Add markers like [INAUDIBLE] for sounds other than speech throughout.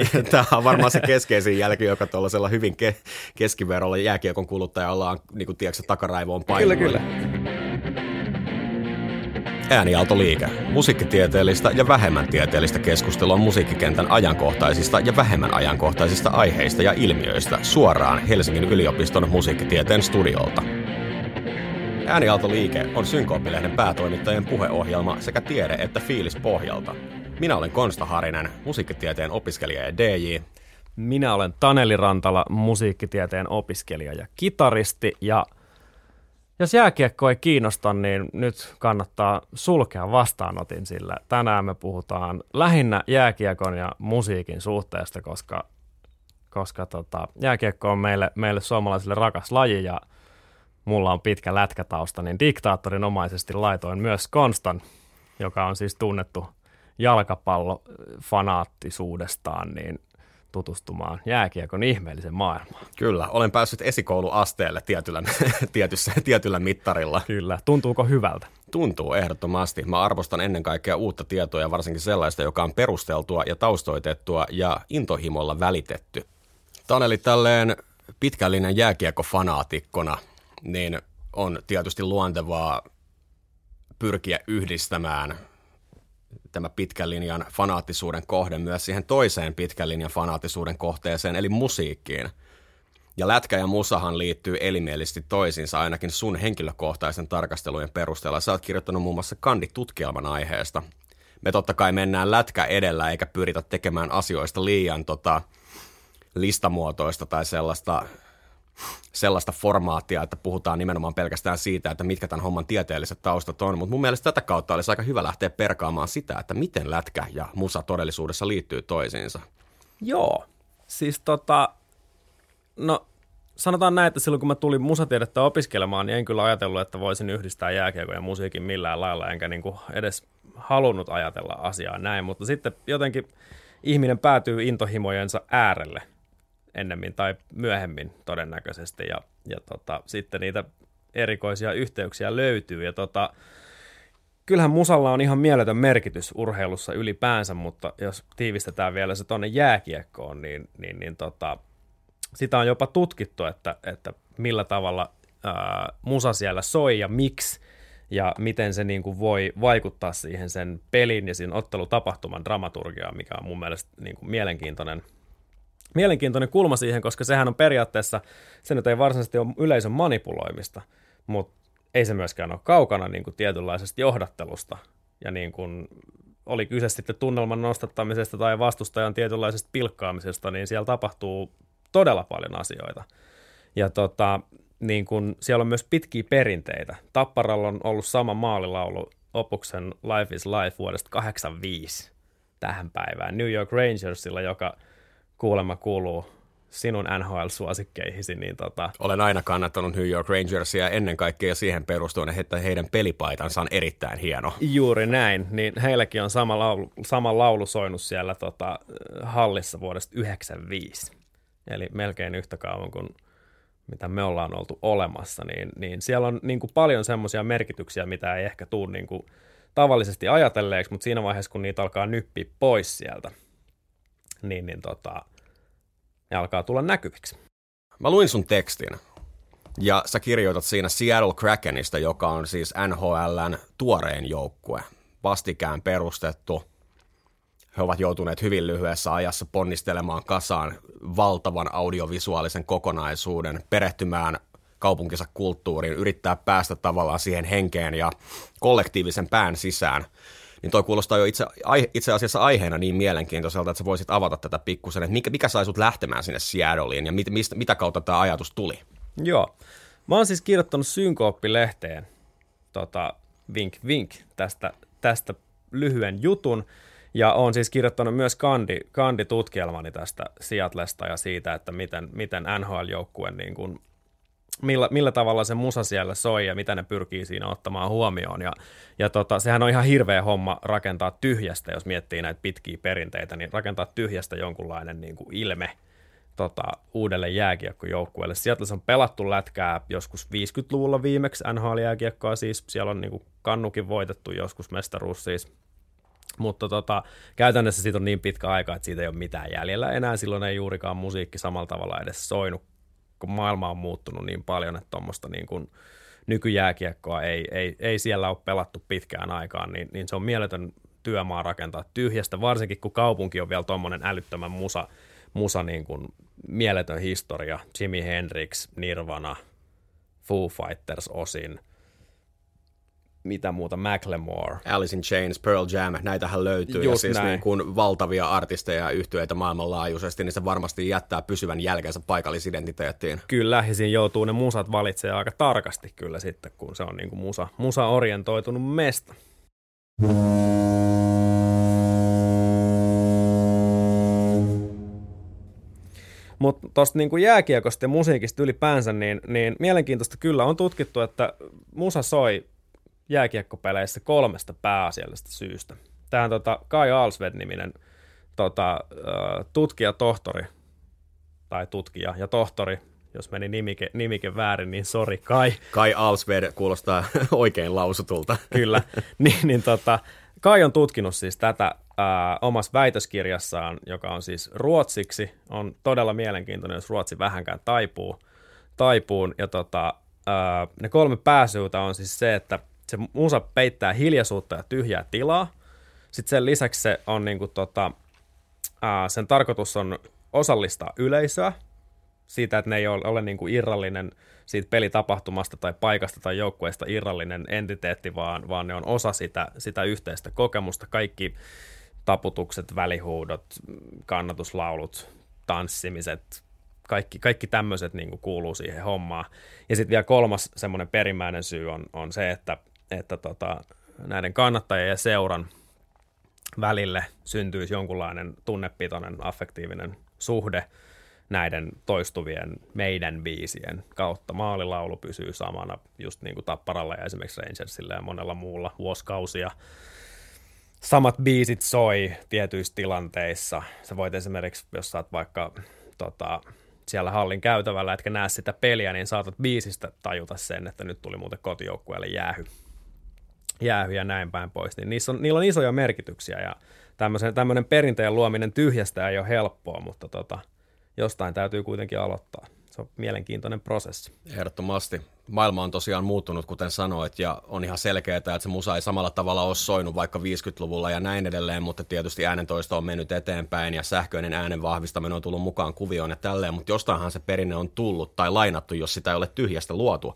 [LAUGHS] Tämä on varmaan se keskeisin jälki, joka tuollaisella hyvin ke- keskiverolla jääkiekon kuluttajalla on niin kuin, tiedätkö, takaraivoon painunut. Kyllä, kyllä. Äänialtoliike. Musiikkitieteellistä ja vähemmän tieteellistä keskustelua musiikkikentän ajankohtaisista ja vähemmän ajankohtaisista aiheista ja ilmiöistä suoraan Helsingin yliopiston musiikkitieteen studiolta. Äänialtoliike on Synkooppilehden päätoimittajien puheohjelma sekä tiede- että fiilis pohjalta. Minä olen Konsta Harinen, musiikkitieteen opiskelija ja DJ. Minä olen Taneli Rantala, musiikkitieteen opiskelija ja kitaristi. Ja jos jääkiekko ei kiinnosta, niin nyt kannattaa sulkea vastaanotin, sillä tänään me puhutaan lähinnä jääkiekon ja musiikin suhteesta, koska, koska tota, jääkiekko on meille, meille suomalaisille rakas laji ja mulla on pitkä lätkätausta, niin diktaattorin omaisesti laitoin myös Konstan, joka on siis tunnettu jalkapallofanaattisuudestaan, niin tutustumaan jääkiekon ihmeellisen maailmaan. Kyllä, olen päässyt esikouluasteelle tietyllä, [LAUGHS] tietyssä, tietyllä mittarilla. Kyllä, tuntuuko hyvältä? Tuntuu ehdottomasti. Mä arvostan ennen kaikkea uutta tietoa ja varsinkin sellaista, joka on perusteltua ja taustoitettua ja intohimolla välitetty. Taneli, tälleen pitkällinen jääkiekko-fanaatikkona, niin on tietysti luontevaa pyrkiä yhdistämään tämä pitkän linjan fanaattisuuden kohde myös siihen toiseen pitkän linjan fanaattisuuden kohteeseen, eli musiikkiin. Ja lätkä ja musahan liittyy elimielisesti toisiinsa ainakin sun henkilökohtaisen tarkastelujen perusteella. Sä oot kirjoittanut muun muassa kanditutkielman aiheesta. Me totta kai mennään lätkä edellä eikä pyritä tekemään asioista liian tota, listamuotoista tai sellaista sellaista formaattia, että puhutaan nimenomaan pelkästään siitä, että mitkä tämän homman tieteelliset taustat on, mutta mun mielestä tätä kautta olisi aika hyvä lähteä perkaamaan sitä, että miten lätkä ja musa todellisuudessa liittyy toisiinsa. Joo, siis tota, no sanotaan näin, että silloin kun mä tulin musatiedettä opiskelemaan, niin en kyllä ajatellut, että voisin yhdistää jääkiekon ja musiikin millään lailla, enkä niin kuin edes halunnut ajatella asiaa näin, mutta sitten jotenkin ihminen päätyy intohimojensa äärelle – ennemmin tai myöhemmin todennäköisesti. Ja, ja tota, sitten niitä erikoisia yhteyksiä löytyy. Ja tota, kyllähän musalla on ihan mieletön merkitys urheilussa ylipäänsä, mutta jos tiivistetään vielä se tuonne jääkiekkoon, niin, niin, niin tota, sitä on jopa tutkittu, että, että millä tavalla ää, musa siellä soi ja miksi ja miten se niin kuin voi vaikuttaa siihen sen pelin ja siinä ottelutapahtuman dramaturgiaan, mikä on mun mielestä niin kuin mielenkiintoinen – mielenkiintoinen kulma siihen, koska sehän on periaatteessa, se nyt ei varsinaisesti ole yleisön manipuloimista, mutta ei se myöskään ole kaukana niin kuin tietynlaisesta johdattelusta. Ja niin kuin, oli kyse sitten tunnelman nostattamisesta tai vastustajan tietynlaisesta pilkkaamisesta, niin siellä tapahtuu todella paljon asioita. Ja tota, niin kun, siellä on myös pitkiä perinteitä. Tapparalla on ollut sama maalilaulu Opuksen Life is Life vuodesta 85 tähän päivään. New York Rangersilla, joka kuulemma kuuluu sinun NHL-suosikkeihisi. Niin tota... Olen aina kannattanut New York Rangersia ennen kaikkea siihen perustuen, että heidän pelipaitansa on erittäin hieno. Juuri näin, niin heilläkin on sama laulu, sama laulu soinut siellä tota, hallissa vuodesta 1995. Eli melkein yhtä kauan kuin mitä me ollaan oltu olemassa, niin, niin siellä on niin kuin paljon semmoisia merkityksiä, mitä ei ehkä tule niin kuin tavallisesti ajatelleeksi, mutta siinä vaiheessa, kun niitä alkaa nyppiä pois sieltä, niin, niin tota, ne alkaa tulla näkyviksi. Mä luin sun tekstin, ja sä kirjoitat siinä Seattle Krakenista, joka on siis NHLn tuorein joukkue, vastikään perustettu. He ovat joutuneet hyvin lyhyessä ajassa ponnistelemaan kasaan valtavan audiovisuaalisen kokonaisuuden, perehtymään kaupunkinsa kulttuuriin, yrittää päästä tavallaan siihen henkeen ja kollektiivisen pään sisään – niin toi kuulostaa jo itse, itse asiassa aiheena niin mielenkiintoiselta, että sä voisit avata tätä pikkusen, että mikä, mikä sai sut lähtemään sinne Seattleiin ja mit, mistä, mitä kautta tämä ajatus tuli? Joo. Mä oon siis kirjoittanut Synkooppi-lehteen, tota, vink vink, tästä, tästä lyhyen jutun, ja on siis kirjoittanut myös kandi, kanditutkielmani tästä Seattlesta ja siitä, että miten, miten NHL-joukkue niin kuin millä, millä tavalla se musa siellä soi ja mitä ne pyrkii siinä ottamaan huomioon. Ja, ja tota, sehän on ihan hirveä homma rakentaa tyhjästä, jos miettii näitä pitkiä perinteitä, niin rakentaa tyhjästä jonkunlainen niin kuin ilme tota, uudelle jääkiekkojoukkueelle. Sieltä se on pelattu lätkää joskus 50-luvulla viimeksi NHL-jääkiekkoa, siis siellä on niin kuin kannukin voitettu joskus mestaruus siis Mutta tota, käytännössä siitä on niin pitkä aika, että siitä ei ole mitään jäljellä enää. Silloin ei juurikaan musiikki samalla tavalla edes soinut, kun maailma on muuttunut niin paljon, että tuommoista niin kuin nykyjääkiekkoa ei, ei, ei siellä ole pelattu pitkään aikaan, niin, niin se on mieletön työmaa rakentaa tyhjästä, varsinkin kun kaupunki on vielä tuommoinen älyttömän musa, musa niin kuin mieletön historia. Jimi Hendrix, Nirvana, Foo Fighters osin – mitä muuta, Macklemore. Alice in Chains, Pearl Jam, näitähän löytyy. Just ja siis niin kuin valtavia artisteja ja yhtyeitä maailmanlaajuisesti, niin se varmasti jättää pysyvän jälkensä paikallisidentiteettiin. Kyllä, ja siinä joutuu ne musat valitsemaan aika tarkasti kyllä sitten, kun se on niin kuin musa, musa-orientoitunut mesta. Mutta tuosta niin jääkiekosta ja musiikista ylipäänsä, niin, niin mielenkiintoista kyllä on tutkittu, että musa soi jääkiekkopeleissä kolmesta pääasiallisesta syystä. Tämä on tota Kai Alsved-niminen tota, tutkija, tohtori, tai tutkija ja tohtori, jos meni nimike, nimike väärin, niin sori Kai. Kai Alsved kuulostaa [LAUGHS] oikein lausutulta. Kyllä, [LAUGHS] niin, niin tota, Kai on tutkinut siis tätä ää, omassa väitöskirjassaan, joka on siis ruotsiksi. On todella mielenkiintoinen, jos ruotsi vähänkään taipuu. taipuun. Ja tota, ää, ne kolme pääsyytä on siis se, että se musa peittää hiljaisuutta ja tyhjää tilaa. Sitten sen lisäksi se on niinku tota, ää, sen tarkoitus on osallistaa yleisöä siitä, että ne ei ole, ole niinku irrallinen siitä pelitapahtumasta tai paikasta tai joukkueesta irrallinen entiteetti, vaan, vaan ne on osa sitä, sitä yhteistä kokemusta. Kaikki taputukset, välihuudot, kannatuslaulut, tanssimiset, kaikki, kaikki tämmöiset niin kuuluu siihen hommaan. Ja sitten vielä kolmas semmoinen perimmäinen syy on, on se, että että tota, näiden kannattajien ja seuran välille syntyisi jonkunlainen tunnepitoinen, affektiivinen suhde näiden toistuvien meidän biisien kautta. Maalilaulu pysyy samana just niin kuin Tapparalla ja esimerkiksi Rangersilla ja monella muulla vuosikausia. Samat biisit soi tietyissä tilanteissa. Sä voit esimerkiksi, jos sä oot vaikka tota, siellä hallin käytävällä, etkä näe sitä peliä, niin saatat biisistä tajuta sen, että nyt tuli muuten kotijoukkueelle jäähy jäähy ja näin päin pois, niin niissä on, niillä on isoja merkityksiä ja tämmöinen perinteen luominen tyhjästä ei ole helppoa, mutta tota, jostain täytyy kuitenkin aloittaa. Se on mielenkiintoinen prosessi. Ehdottomasti. Maailma on tosiaan muuttunut, kuten sanoit, ja on ihan selkeää, että se musa ei samalla tavalla ole soinut vaikka 50-luvulla ja näin edelleen, mutta tietysti äänentoisto on mennyt eteenpäin ja sähköinen äänen vahvistaminen on tullut mukaan kuvioon ja tälleen, mutta jostainhan se perinne on tullut tai lainattu, jos sitä ei ole tyhjästä luotu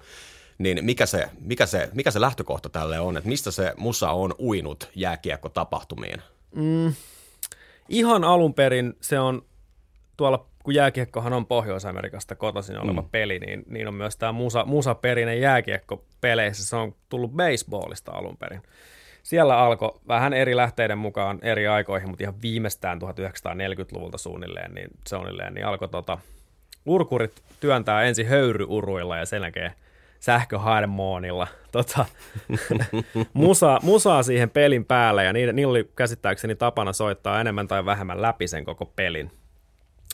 niin mikä se, mikä se, mikä se lähtökohta tälle on, että mistä se musa on uinut jääkiekkotapahtumiin? Mm, ihan alun perin se on tuolla, kun jääkiekkohan on Pohjois-Amerikasta kotoisin oleva mm. peli, niin, niin on myös tämä musa, musaperinen jääkiekko peleissä, se on tullut baseballista alun perin. Siellä alkoi vähän eri lähteiden mukaan eri aikoihin, mutta ihan viimeistään 1940-luvulta suunnilleen, niin on niin alkoi tota, urkurit työntää ensin höyryyruilla ja sen jälkeen – sähköharmonilla tota, musa, musaa siihen pelin päälle, ja niillä, niillä oli käsittääkseni tapana soittaa enemmän tai vähemmän läpi sen koko pelin.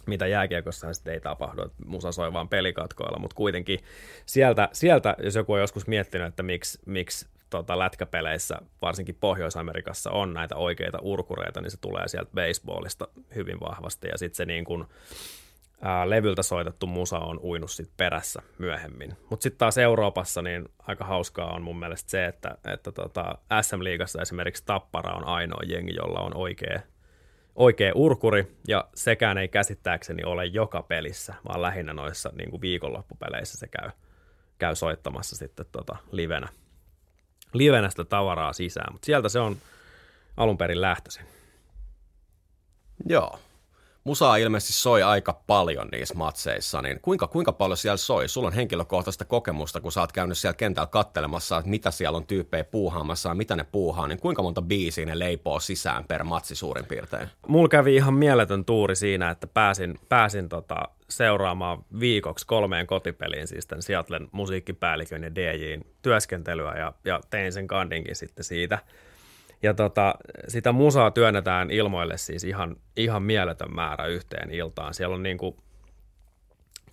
Mitä jääkiekossa sitten ei tapahdu, että musa soi vaan pelikatkoilla, mutta kuitenkin sieltä, sieltä, jos joku on joskus miettinyt, että miksi, miksi tota, lätkäpeleissä, varsinkin Pohjois-Amerikassa, on näitä oikeita urkureita, niin se tulee sieltä baseballista hyvin vahvasti, ja sitten se niin kuin, ää, levyltä soitettu musa on uinut sit perässä myöhemmin. Mutta sitten taas Euroopassa niin aika hauskaa on mun mielestä se, että, että tota SM-liigassa esimerkiksi Tappara on ainoa jengi, jolla on oikea, oikea urkuri, ja sekään ei käsittääkseni ole joka pelissä, vaan lähinnä noissa niin kuin viikonloppupeleissä se käy, käy soittamassa sitten tota livenä, livenä sitä tavaraa sisään, mutta sieltä se on alun perin lähtöisin. Joo, musaa ilmeisesti soi aika paljon niissä matseissa, niin kuinka, kuinka paljon siellä soi? Sulla on henkilökohtaista kokemusta, kun sä oot käynyt siellä kentällä kattelemassa, että mitä siellä on tyyppejä puuhaamassa ja mitä ne puuhaa, niin kuinka monta biisiä ne leipoo sisään per matsi suurin piirtein? Mulla kävi ihan mieletön tuuri siinä, että pääsin, pääsin tota seuraamaan viikoksi kolmeen kotipeliin, siis tämän Seattlen musiikkipäällikön ja DJin työskentelyä ja, ja tein sen kandinkin sitten siitä – ja tota, sitä musaa työnnetään ilmoille siis ihan, ihan mieletön määrä yhteen iltaan. Siellä on niin kuin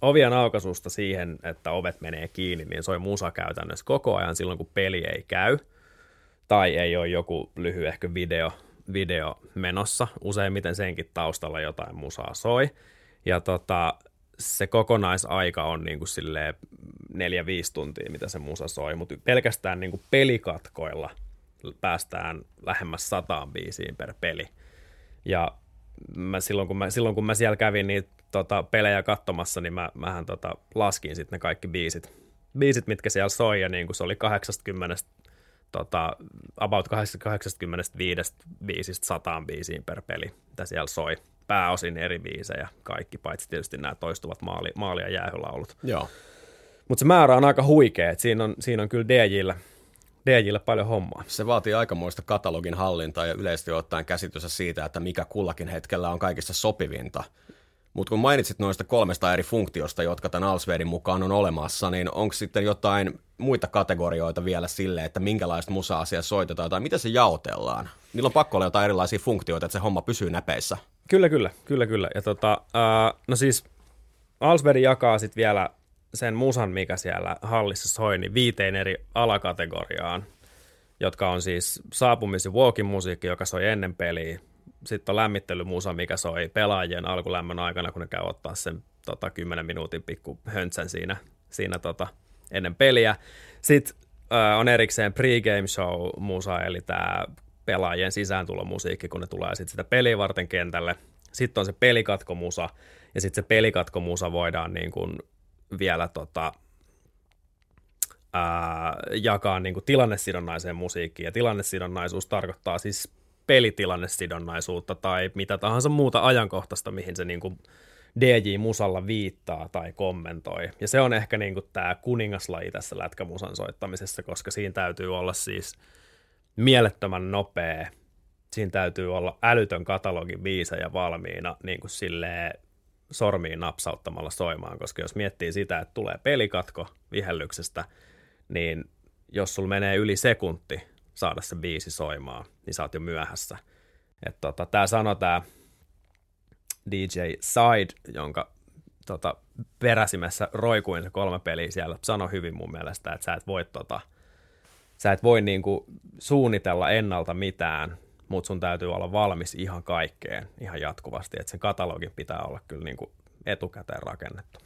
ovien aukaisusta siihen, että ovet menee kiinni, niin soi musa käytännössä koko ajan silloin, kun peli ei käy. Tai ei ole joku lyhyehkö video video menossa, useimmiten senkin taustalla jotain musaa soi, ja tota, se kokonaisaika on niin kuin silleen neljä, viisi tuntia, mitä se musa soi, mutta pelkästään niin kuin pelikatkoilla päästään lähemmäs sataan biisiin per peli. Ja mä, silloin, kun mä, silloin kun mä siellä kävin niitä tota, pelejä katsomassa, niin mä, mähän tota, laskin sitten ne kaikki biisit, biisit, mitkä siellä soi, ja niin kuin se oli 80 tota, about 85 biisistä sataan biisiin per peli, mitä siellä soi. Pääosin eri biisejä kaikki, paitsi tietysti nämä toistuvat maali, maali- ja jäähylaulut. Joo. Mutta se määrä on aika huikea, että siinä on, siinä on kyllä DJillä, DJillä paljon hommaa. Se vaatii aikamoista katalogin hallintaa ja yleisesti ottaen käsitystä siitä, että mikä kullakin hetkellä on kaikista sopivinta. Mutta kun mainitsit noista kolmesta eri funktiosta, jotka tämän Alsvedin mukaan on olemassa, niin onko sitten jotain muita kategorioita vielä sille, että minkälaista musa-asiaa soitetaan tai miten se jaotellaan? Niillä on pakko olla jotain erilaisia funktioita, että se homma pysyy näpeissä. Kyllä, kyllä, kyllä, kyllä. Ja tota, uh, no siis Alsvedi jakaa sitten vielä sen musan, mikä siellä hallissa soi, niin viiteen eri alakategoriaan, jotka on siis saapumis- ja walking musiikki, joka soi ennen peliä. Sitten on lämmittelymusa, mikä soi pelaajien alkulämmön aikana, kun ne käy ottaa sen tota, 10 minuutin pikku höntsän siinä, siinä tota, ennen peliä. Sitten äh, on erikseen pregame show musa, eli tämä pelaajien sisääntulomusiikki, kun ne tulee sitten sitä peliä varten kentälle. Sitten on se pelikatkomusa, ja sitten se pelikatkomusa voidaan niin kuin vielä tota, ää, jakaa niin kuin tilannesidonnaiseen musiikkiin. Ja tilannesidonnaisuus tarkoittaa siis pelitilannesidonnaisuutta tai mitä tahansa muuta ajankohtaista, mihin se niin kuin DJ-musalla viittaa tai kommentoi. Ja se on ehkä niin kuin tämä kuningaslaji tässä lätkämusan soittamisessa, koska siinä täytyy olla siis mielettömän nopea, siinä täytyy olla älytön katalogi biisejä valmiina niin kuin silleen sormiin napsauttamalla soimaan, koska jos miettii sitä, että tulee pelikatko vihellyksestä, niin jos sulla menee yli sekunti saada se biisi soimaan, niin sä oot jo myöhässä. Tota, tää sanoo tää DJ Side, jonka tota, peräsimessä roikuin se kolme peliä siellä, sanoi hyvin mun mielestä, että sä et voi, tota, sä et voi niinku suunnitella ennalta mitään, mutta sun täytyy olla valmis ihan kaikkeen ihan jatkuvasti, että sen katalogin pitää olla kyllä niin kuin etukäteen rakennettu.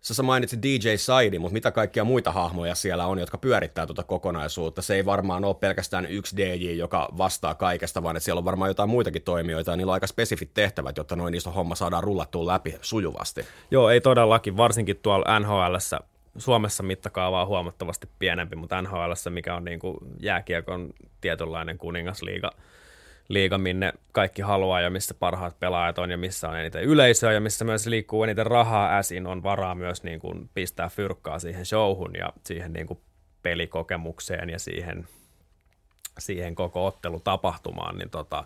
Sä mainitsit DJ Saidi, mutta mitä kaikkia muita hahmoja siellä on, jotka pyörittää tuota kokonaisuutta? Se ei varmaan ole pelkästään yksi DJ, joka vastaa kaikesta, vaan että siellä on varmaan jotain muitakin toimijoita, ja niillä on aika spesifit tehtävät, jotta noin iso homma saadaan rullattua läpi sujuvasti. Joo, ei todellakin, varsinkin tuolla NHLssä Suomessa mittakaava on huomattavasti pienempi, mutta NHL, mikä on niin kuin jääkiekon tietynlainen kuningasliiga, liiga, minne kaikki haluaa ja missä parhaat pelaajat on ja missä on eniten yleisöä ja missä myös liikkuu eniten rahaa äsin, on varaa myös niin kuin pistää fyrkkaa siihen showhun ja siihen niin kuin pelikokemukseen ja siihen, siihen koko ottelutapahtumaan, niin tota,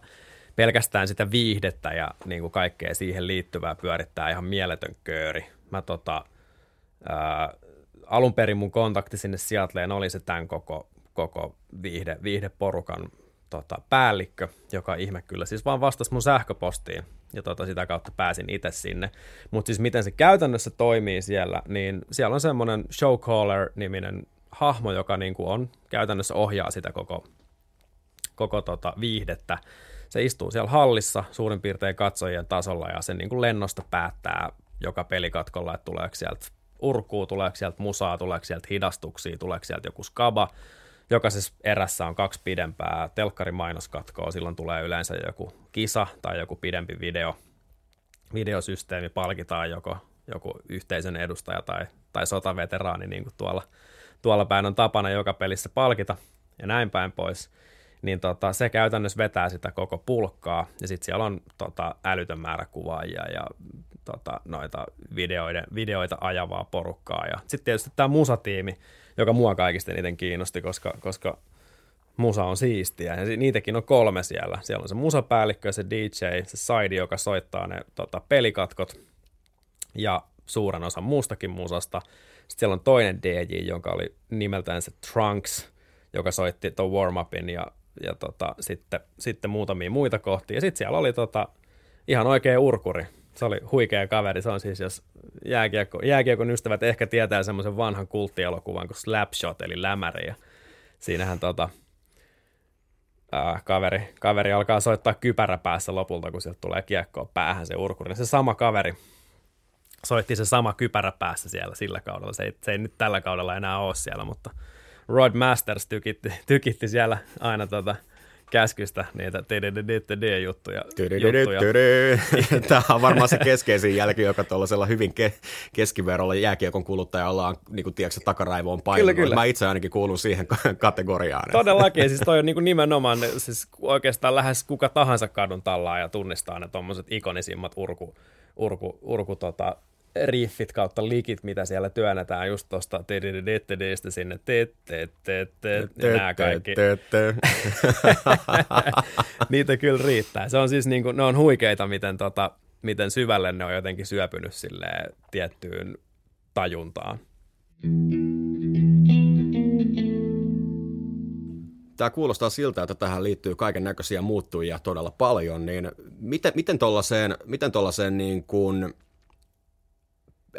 pelkästään sitä viihdettä ja niin kuin kaikkea siihen liittyvää pyörittää ihan mieletön kööri. Mä tota, ää, alun perin mun kontakti sinne Seattleen oli se tämän koko, koko viihde, viihdeporukan tota, päällikkö, joka ihme kyllä siis vaan vastasi mun sähköpostiin ja tota, sitä kautta pääsin itse sinne. Mutta siis miten se käytännössä toimii siellä, niin siellä on semmoinen showcaller-niminen hahmo, joka niin kuin on käytännössä ohjaa sitä koko, koko tota, viihdettä. Se istuu siellä hallissa suurin piirtein katsojien tasolla ja se niin kuin lennosta päättää joka pelikatkolla, että tuleeko sieltä urkuu, tuleeko sieltä musaa, tuleeko sieltä hidastuksia, tuleeko sieltä joku skaba. Jokaisessa erässä on kaksi pidempää. Telkkarimainoskatkoa, silloin tulee yleensä joku kisa tai joku pidempi video, videosysteemi, palkitaan joko joku yhteisön edustaja tai, tai sotaveteraani, niin kuin tuolla, tuolla päin on tapana joka pelissä palkita. Ja näin päin pois niin tota, se käytännössä vetää sitä koko pulkkaa, ja sitten siellä on tota, älytön määrä kuvaajia ja tota, noita videoiden, videoita ajavaa porukkaa. Ja sitten tietysti tämä musatiimi, joka mua kaikista eniten kiinnosti, koska, koska musa on siistiä. Ja niitäkin on kolme siellä. Siellä on se musapäällikkö, se DJ, se side, joka soittaa ne tota, pelikatkot ja suuren osan muustakin musasta. Sitten siellä on toinen DJ, jonka oli nimeltään se Trunks, joka soitti tuon warm-upin ja, ja tota, sitten, sitten muutamia muita kohtia. Ja sitten siellä oli tota, ihan oikea urkuri, se oli huikea kaveri. Se on siis, jos jääkiekko, jääkiekon ystävät ehkä tietää semmoisen vanhan kulttielokuvan kuin Slapshot, eli lämäri. Ja siinähän tota, ää, kaveri, kaveri alkaa soittaa kypärä päässä lopulta, kun sieltä tulee kiekkoa päähän se urkuri. Se sama kaveri soitti se sama kypärä päässä siellä sillä kaudella. Se ei, se ei nyt tällä kaudella enää ole siellä, mutta Rod Masters tykitti, tykitti siellä aina tota, käskystä niitä juttuja. [LAUGHS] Tämä on varmaan se keskeisin jälki, joka tuollaisella hyvin ke- keskiverolla jääkiekon kuluttajalla on niin kuin, tiedätkö, takaraivoon painunut. Kyllä, kyllä. Mä itse ainakin kuulun siihen kategoriaan. Todellakin, siis toi on [LAUGHS] niin kuin nimenomaan, siis oikeastaan lähes kuka tahansa kadun tallaa ja tunnistaa ne tuommoiset ikonisimmat urku, urku, urku tota, riffit kautta likit, mitä siellä työnnetään just tuosta sinne nämä kaikki. Niitä kyllä riittää. Se on siis niin kuin, ne on huikeita, miten, tota, miten syvälle ne on jotenkin syöpynyt sille tiettyyn tajuntaan. Tämä kuulostaa siltä, että tähän liittyy kaiken näköisiä muuttujia todella paljon, niin miten, miten tuollaiseen, miten tuollaiseen niin kuin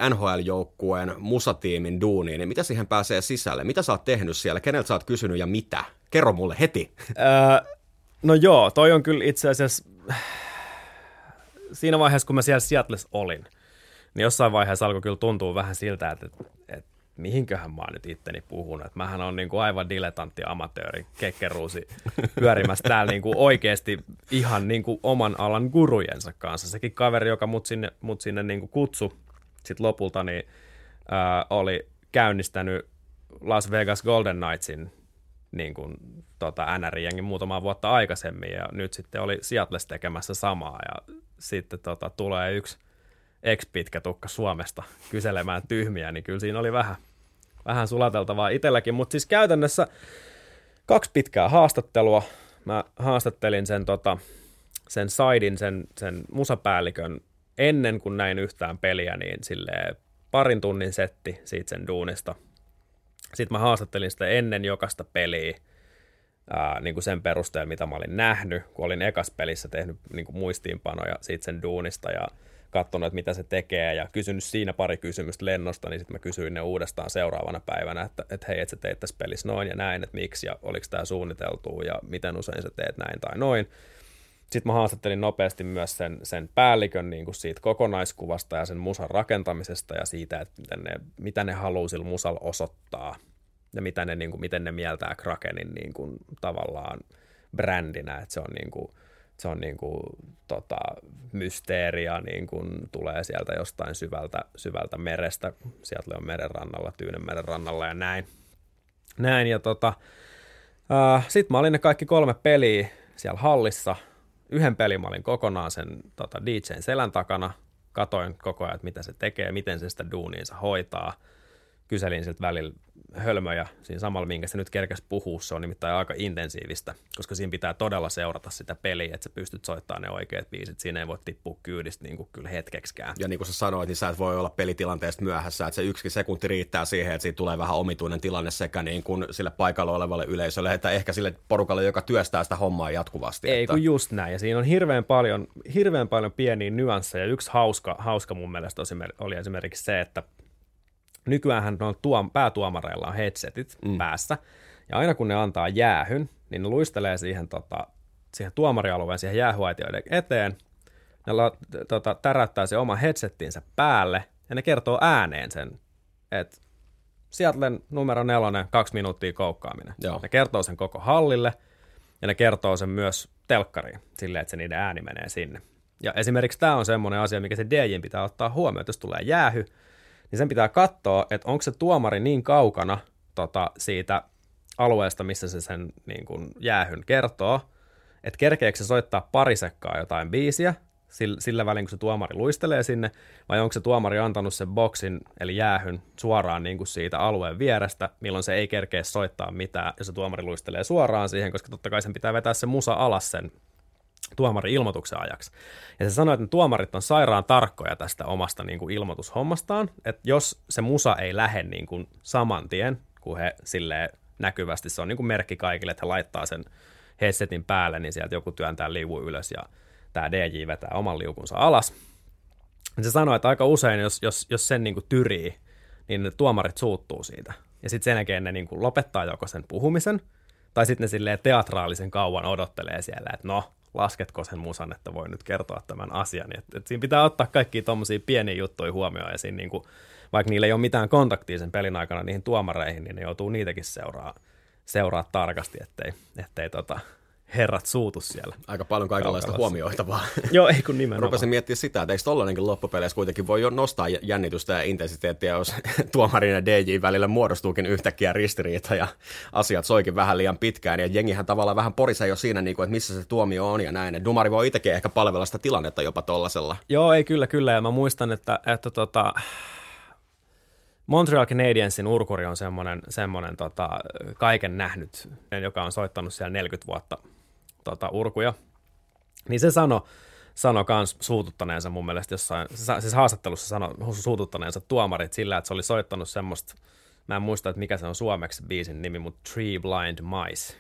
NHL-joukkueen musatiimin duuniin, niin mitä siihen pääsee sisälle? Mitä sä oot tehnyt siellä? Keneltä sä oot kysynyt ja mitä? Kerro mulle heti. Öö, no joo, toi on kyllä itse asiassa siinä vaiheessa, kun mä siellä Seattles olin, niin jossain vaiheessa alkoi kyllä tuntua vähän siltä, että, että, että mihinköhän mä oon nyt itteni puhunut. Että mähän on niin kuin aivan dilettantti amatööri, kekkeruusi pyörimässä täällä niin kuin oikeasti ihan niin kuin oman alan gurujensa kanssa. Sekin kaveri, joka mut sinne, mut sinne niin kuin kutsu sitten lopulta niin, ää, oli käynnistänyt Las Vegas Golden Knightsin niin kuin, tota, NR-jengin muutama vuotta aikaisemmin ja nyt sitten oli Seattles tekemässä samaa ja sitten tota, tulee yksi ex-pitkä tukka Suomesta kyselemään tyhmiä, niin kyllä siinä oli vähän, vähän sulateltavaa itselläkin, mutta siis käytännössä kaksi pitkää haastattelua. Mä haastattelin sen, tota, sen Saidin, sen, sen musapäällikön ennen kuin näin yhtään peliä, niin sille parin tunnin setti siitä sen duunista. Sitten mä haastattelin sitä ennen jokaista peliä, ää, niin kuin sen perusteella, mitä mä olin nähnyt, kun olin ekas pelissä tehnyt niin kuin muistiinpanoja siitä sen duunista ja katsonut, että mitä se tekee ja kysynyt siinä pari kysymystä lennosta, niin sitten mä kysyin ne uudestaan seuraavana päivänä, että, että hei, että sä teit tässä pelissä noin ja näin, että miksi ja oliko tämä suunniteltu ja miten usein sä teet näin tai noin. Sitten mä haastattelin nopeasti myös sen, sen päällikön niin kuin siitä kokonaiskuvasta ja sen musan rakentamisesta ja siitä, että miten ne, mitä ne haluaa sillä musalla osoittaa ja mitä ne, niin kuin, miten ne mieltää Krakenin niin kuin, tavallaan brändinä, että se on niin kuin, se on niin kuin, tota, mysteeria, niin kuin tulee sieltä jostain syvältä, syvältä merestä, sieltä on meren rannalla, Tyynen meren rannalla ja näin. Näin, ja tota, äh, sitten mä olin ne kaikki kolme peliä siellä hallissa, yhden pelin mä olin kokonaan sen tota, DJn selän takana, katoin koko ajan, että mitä se tekee, miten se sitä duuniinsa hoitaa. Kyselin siltä välillä hölmöjä siinä samalla, minkä se nyt kerkäs puhuu. Se on nimittäin aika intensiivistä, koska siinä pitää todella seurata sitä peliä, että sä pystyt soittamaan ne oikeat biisit. Siinä ei voi tippua kyydistä niin kuin kyllä hetkeksikään. Ja niin kuin sä sanoit, niin sä et voi olla pelitilanteesta myöhässä, että se yksi sekunti riittää siihen, että siitä tulee vähän omituinen tilanne sekä niin kuin sille paikalla olevalle yleisölle, että ehkä sille porukalle, joka työstää sitä hommaa jatkuvasti. Ei että... kun just näin, ja siinä on hirveän paljon, hirveän paljon pieniä nyansseja. Yksi hauska, hauska mun mielestä oli esimerkiksi se, että nykyään on tuom, päätuomareilla on headsetit mm. päässä, ja aina kun ne antaa jäähyn, niin ne luistelee siihen, tota, siihen tuomarialueen, siihen jäähuaitioiden eteen, ne la, tota, täräyttää se oma headsettinsä päälle, ja ne kertoo ääneen sen, että Seattlen numero nelonen, kaksi minuuttia koukkaaminen. Joo. Ne kertoo sen koko hallille, ja ne kertoo sen myös telkkariin, silleen, että se niiden ääni menee sinne. Ja esimerkiksi tämä on semmoinen asia, mikä se DJin pitää ottaa huomioon, että jos tulee jäähy, niin sen pitää katsoa, että onko se tuomari niin kaukana tota, siitä alueesta, missä se sen niin kuin, jäähyn kertoo, että kerkeekö se soittaa pari sekkaa jotain biisiä, sillä, sillä välin, kun se tuomari luistelee sinne, vai onko se tuomari antanut sen boksin, eli jäähyn, suoraan niin kuin siitä alueen vierestä, milloin se ei kerkeä soittaa mitään, ja se tuomari luistelee suoraan siihen, koska totta kai sen pitää vetää se musa alas sen tuomari ilmoituksen ajaksi. Ja se sanoi, että ne tuomarit on sairaan tarkkoja tästä omasta niin kuin ilmoitushommastaan, että jos se musa ei lähde niin kuin saman tien, kun he silleen näkyvästi, se on niin kuin merkki kaikille, että he laittaa sen headsetin päälle, niin sieltä joku työntää liuun ylös ja tämä DJ vetää oman liukunsa alas. Ja se sanoi, että aika usein, jos, jos, jos sen niin kuin tyrii, niin ne tuomarit suuttuu siitä. Ja sitten sen jälkeen ne niin kuin lopettaa joko sen puhumisen – Tai sitten ne silleen teatraalisen kauan odottelee siellä, että no, lasketko sen musan, että voi nyt kertoa tämän asian. Et, et siinä pitää ottaa kaikki tuommoisia pieniä juttuja huomioon ja siinä niinku, vaikka niillä ei ole mitään kontaktia sen pelin aikana niihin tuomareihin, niin ne joutuu niitäkin seuraa, seuraa tarkasti, ettei, ettei tota, herrat suutu siellä. Aika paljon kaikenlaista Kaukalassa. huomioitavaa. [LAUGHS] Joo, ei kun nimenomaan. Rupesin miettimään sitä, että eikö tollanenkin loppupeleissä kuitenkin voi jo nostaa jännitystä ja intensiteettiä, jos [LAUGHS] tuomarin ja DJ välillä muodostuukin yhtäkkiä ristiriita ja asiat soikin vähän liian pitkään. Ja jengihän tavallaan vähän porisee jo siinä, niin kuin, että missä se tuomio on ja näin. Dumari voi itsekin ehkä palvella sitä tilannetta jopa tollasella. Joo, ei kyllä, kyllä. Ja mä muistan, että, että tota, Montreal Canadiensin urkuri on semmoinen, semmoinen tota, kaiken nähnyt, joka on soittanut siellä 40 vuotta tota, urkuja. Niin se sano, sano kans suututtaneensa mun mielestä jossain, siis haastattelussa sano suututtaneensa tuomarit sillä, että se oli soittanut semmoista, mä en muista, että mikä se on suomeksi biisin nimi, mutta Tree Blind Mice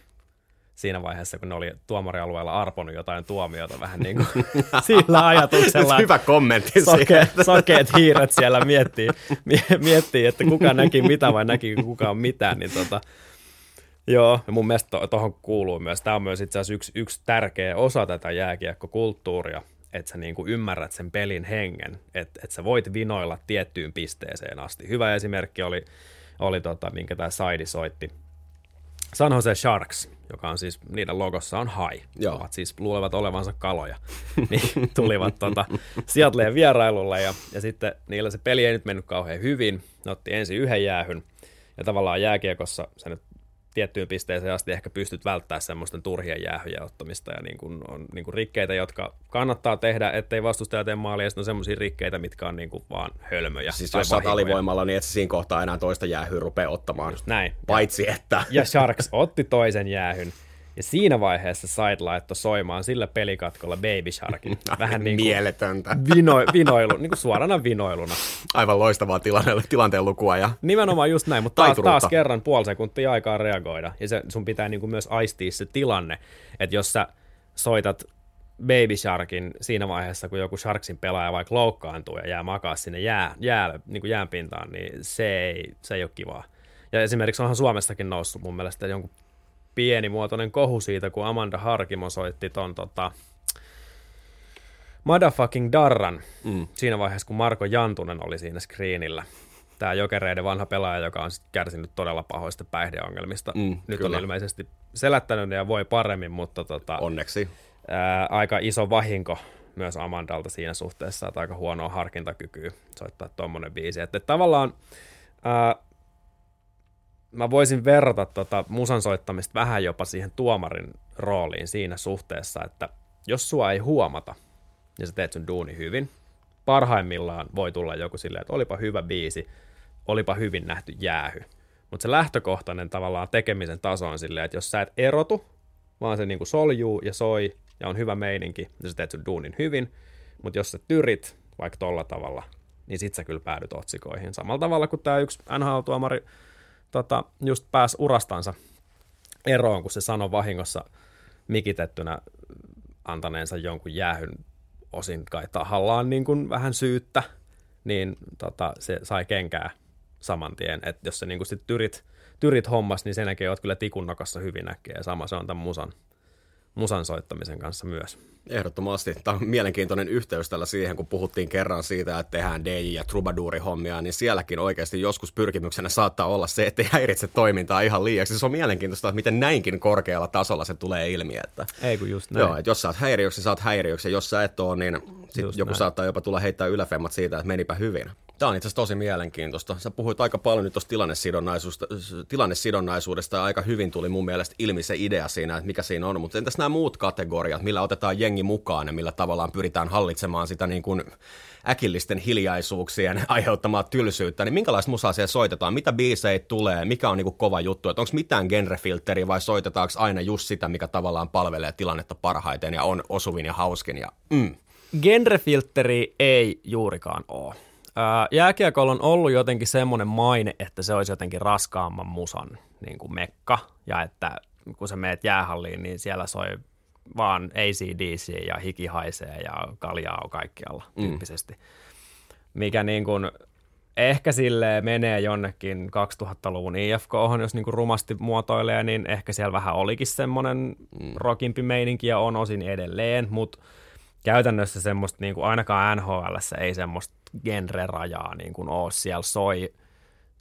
siinä vaiheessa, kun ne oli tuomarialueella arponut jotain tuomiota vähän niin kuin [LAUGHS] sillä ajatuksella. Hyvä kommentti sokeet, sokeet hiiret siellä miettii, miettii, että kuka näki mitä vai näki kuka on mitään, niin tota, Joo, ja mun mielestä tuohon to, kuuluu myös, tämä on myös itse asiassa yksi, yksi tärkeä osa tätä jääkiekkokulttuuria, että sä niinku ymmärrät sen pelin hengen, että et sä voit vinoilla tiettyyn pisteeseen asti. Hyvä esimerkki oli, oli tota, minkä tämä Saidi soitti, San Jose Sharks, joka on siis, niiden logossa on hai. Joo. Ovat siis luulevat olevansa kaloja. [LAUGHS] niin tulivat tota, Seattleen vierailulle ja, ja sitten niillä se peli ei nyt mennyt kauhean hyvin. Ne otti ensin yhden jäähyn ja tavallaan jääkiekossa se nyt tiettyyn pisteeseen asti ehkä pystyt välttämään semmoisten turhien jäähyjen ottamista ja niin kuin on niin kuin rikkeitä, jotka kannattaa tehdä, ettei vastustaja tee maalia, ja sitten on semmoisia rikkeitä, mitkä on niin kuin vaan hölmöjä. Siis jos olet alivoimalla, niin et siinä kohtaa enää toista jäähyä rupea ottamaan. Just näin. Paitsi ja, että... Ja Sharks otti toisen jäähyn. Ja siinä vaiheessa Side laittoi soimaan sillä pelikatkolla Baby Sharkin. [LAUGHS] Vähän niin kuin Mieletöntä. Vino, vinoilu, niin kuin suorana vinoiluna. Aivan loistavaa tilanne, tilanteen lukua. Ja Nimenomaan just näin, mutta taas, taas kerran puoli sekuntia aikaa reagoida. Ja se, sun pitää niin kuin myös aistia se tilanne, että jos sä soitat Baby Sharkin siinä vaiheessa, kun joku Sharksin pelaaja vaikka loukkaantuu ja jää makaa sinne jää, jää, niin kuin jäänpintaan, niin se ei, se ei ole kivaa. Ja esimerkiksi onhan Suomestakin noussut mun mielestä jonkun pienimuotoinen kohu siitä, kun Amanda Harkimo soitti ton tota, Motherfucking Darran mm. siinä vaiheessa, kun Marko Jantunen oli siinä screenillä. Tämä jokereiden vanha pelaaja, joka on kärsinyt todella pahoista päihdeongelmista. Mm, Nyt kyllä. on ilmeisesti selättänyt ja voi paremmin, mutta tota, onneksi ää, aika iso vahinko myös Amandalta siinä suhteessa, että aika huonoa harkintakykyä soittaa tuommoinen biisi. Että, että tavallaan ää, mä voisin verrata tota musan soittamista vähän jopa siihen tuomarin rooliin siinä suhteessa, että jos sua ei huomata ja sä teet sun duuni hyvin, parhaimmillaan voi tulla joku silleen, että olipa hyvä biisi, olipa hyvin nähty jäähy. Mutta se lähtökohtainen tavallaan tekemisen taso on silleen, että jos sä et erotu, vaan se niinku soljuu ja soi ja on hyvä meininki, niin sä teet sun duunin hyvin, mutta jos sä tyrit vaikka tolla tavalla, niin sit sä kyllä päädyt otsikoihin. Samalla tavalla kuin tämä yksi NHL-tuomari tota, just pääsi urastansa eroon, kun se sanoi vahingossa mikitettynä antaneensa jonkun jäähyn osin kai tahallaan niin kuin vähän syyttä, niin tota, se sai kenkää saman tien. Että jos se niin kuin sit tyrit, tyrit hommas, niin sen jälkeen oot kyllä tikunnokassa hyvin äkkiä. Ja sama se on tämän musan, musan soittamisen kanssa myös. Ehdottomasti. Tämä on mielenkiintoinen yhteys tällä siihen, kun puhuttiin kerran siitä, että tehdään DJ- ja Troubadouri-hommia, niin sielläkin oikeasti joskus pyrkimyksenä saattaa olla se, että ei häiritse toimintaa ihan liiaksi. Se on mielenkiintoista, että miten näinkin korkealla tasolla se tulee ilmi. Että, ei kun just näin. Joo, että jos sä oot häiriöksi, sä oot häiriöksi, ja jos sä et ole, niin sit joku näin. saattaa jopa tulla heittää yläfemmat siitä, että menipä hyvin. Tämä on itse asiassa tosi mielenkiintoista. Sä puhuit aika paljon nyt tuosta tilannesidonnaisuudesta, tilannesidonnaisuudesta ja aika hyvin tuli mun mielestä ilmi se idea siinä, että mikä siinä on. Mutta entäs nämä muut kategoriat, millä otetaan jengi mukaan ja millä tavallaan pyritään hallitsemaan sitä niin kuin äkillisten hiljaisuuksien [LAUGHS] aiheuttamaa tylsyyttä, niin minkälaista musaa siellä soitetaan, mitä biisejä tulee, mikä on niin kuin kova juttu, onko mitään genrefiltteriä vai soitetaanko aina just sitä, mikä tavallaan palvelee tilannetta parhaiten ja on osuvin ja hauskin ja mm. Genrefiltteri ei juurikaan ole jääkiekolla on ollut jotenkin semmoinen maine, että se olisi jotenkin raskaamman musan niin kuin mekka, ja että kun sä meet jäähalliin, niin siellä soi vaan ACDC ja hiki haisee ja kaljaa on kaikkialla mm. tyyppisesti. Mikä niin kuin, ehkä sille menee jonnekin 2000-luvun IFK, jos niinku rumasti muotoilee, niin ehkä siellä vähän olikin semmoinen mm. rockimpi meininki ja on osin edelleen, mutta käytännössä semmoista niinku, ainakaan NHL ei semmoista genre-rajaa niin kuin ole. Siellä soi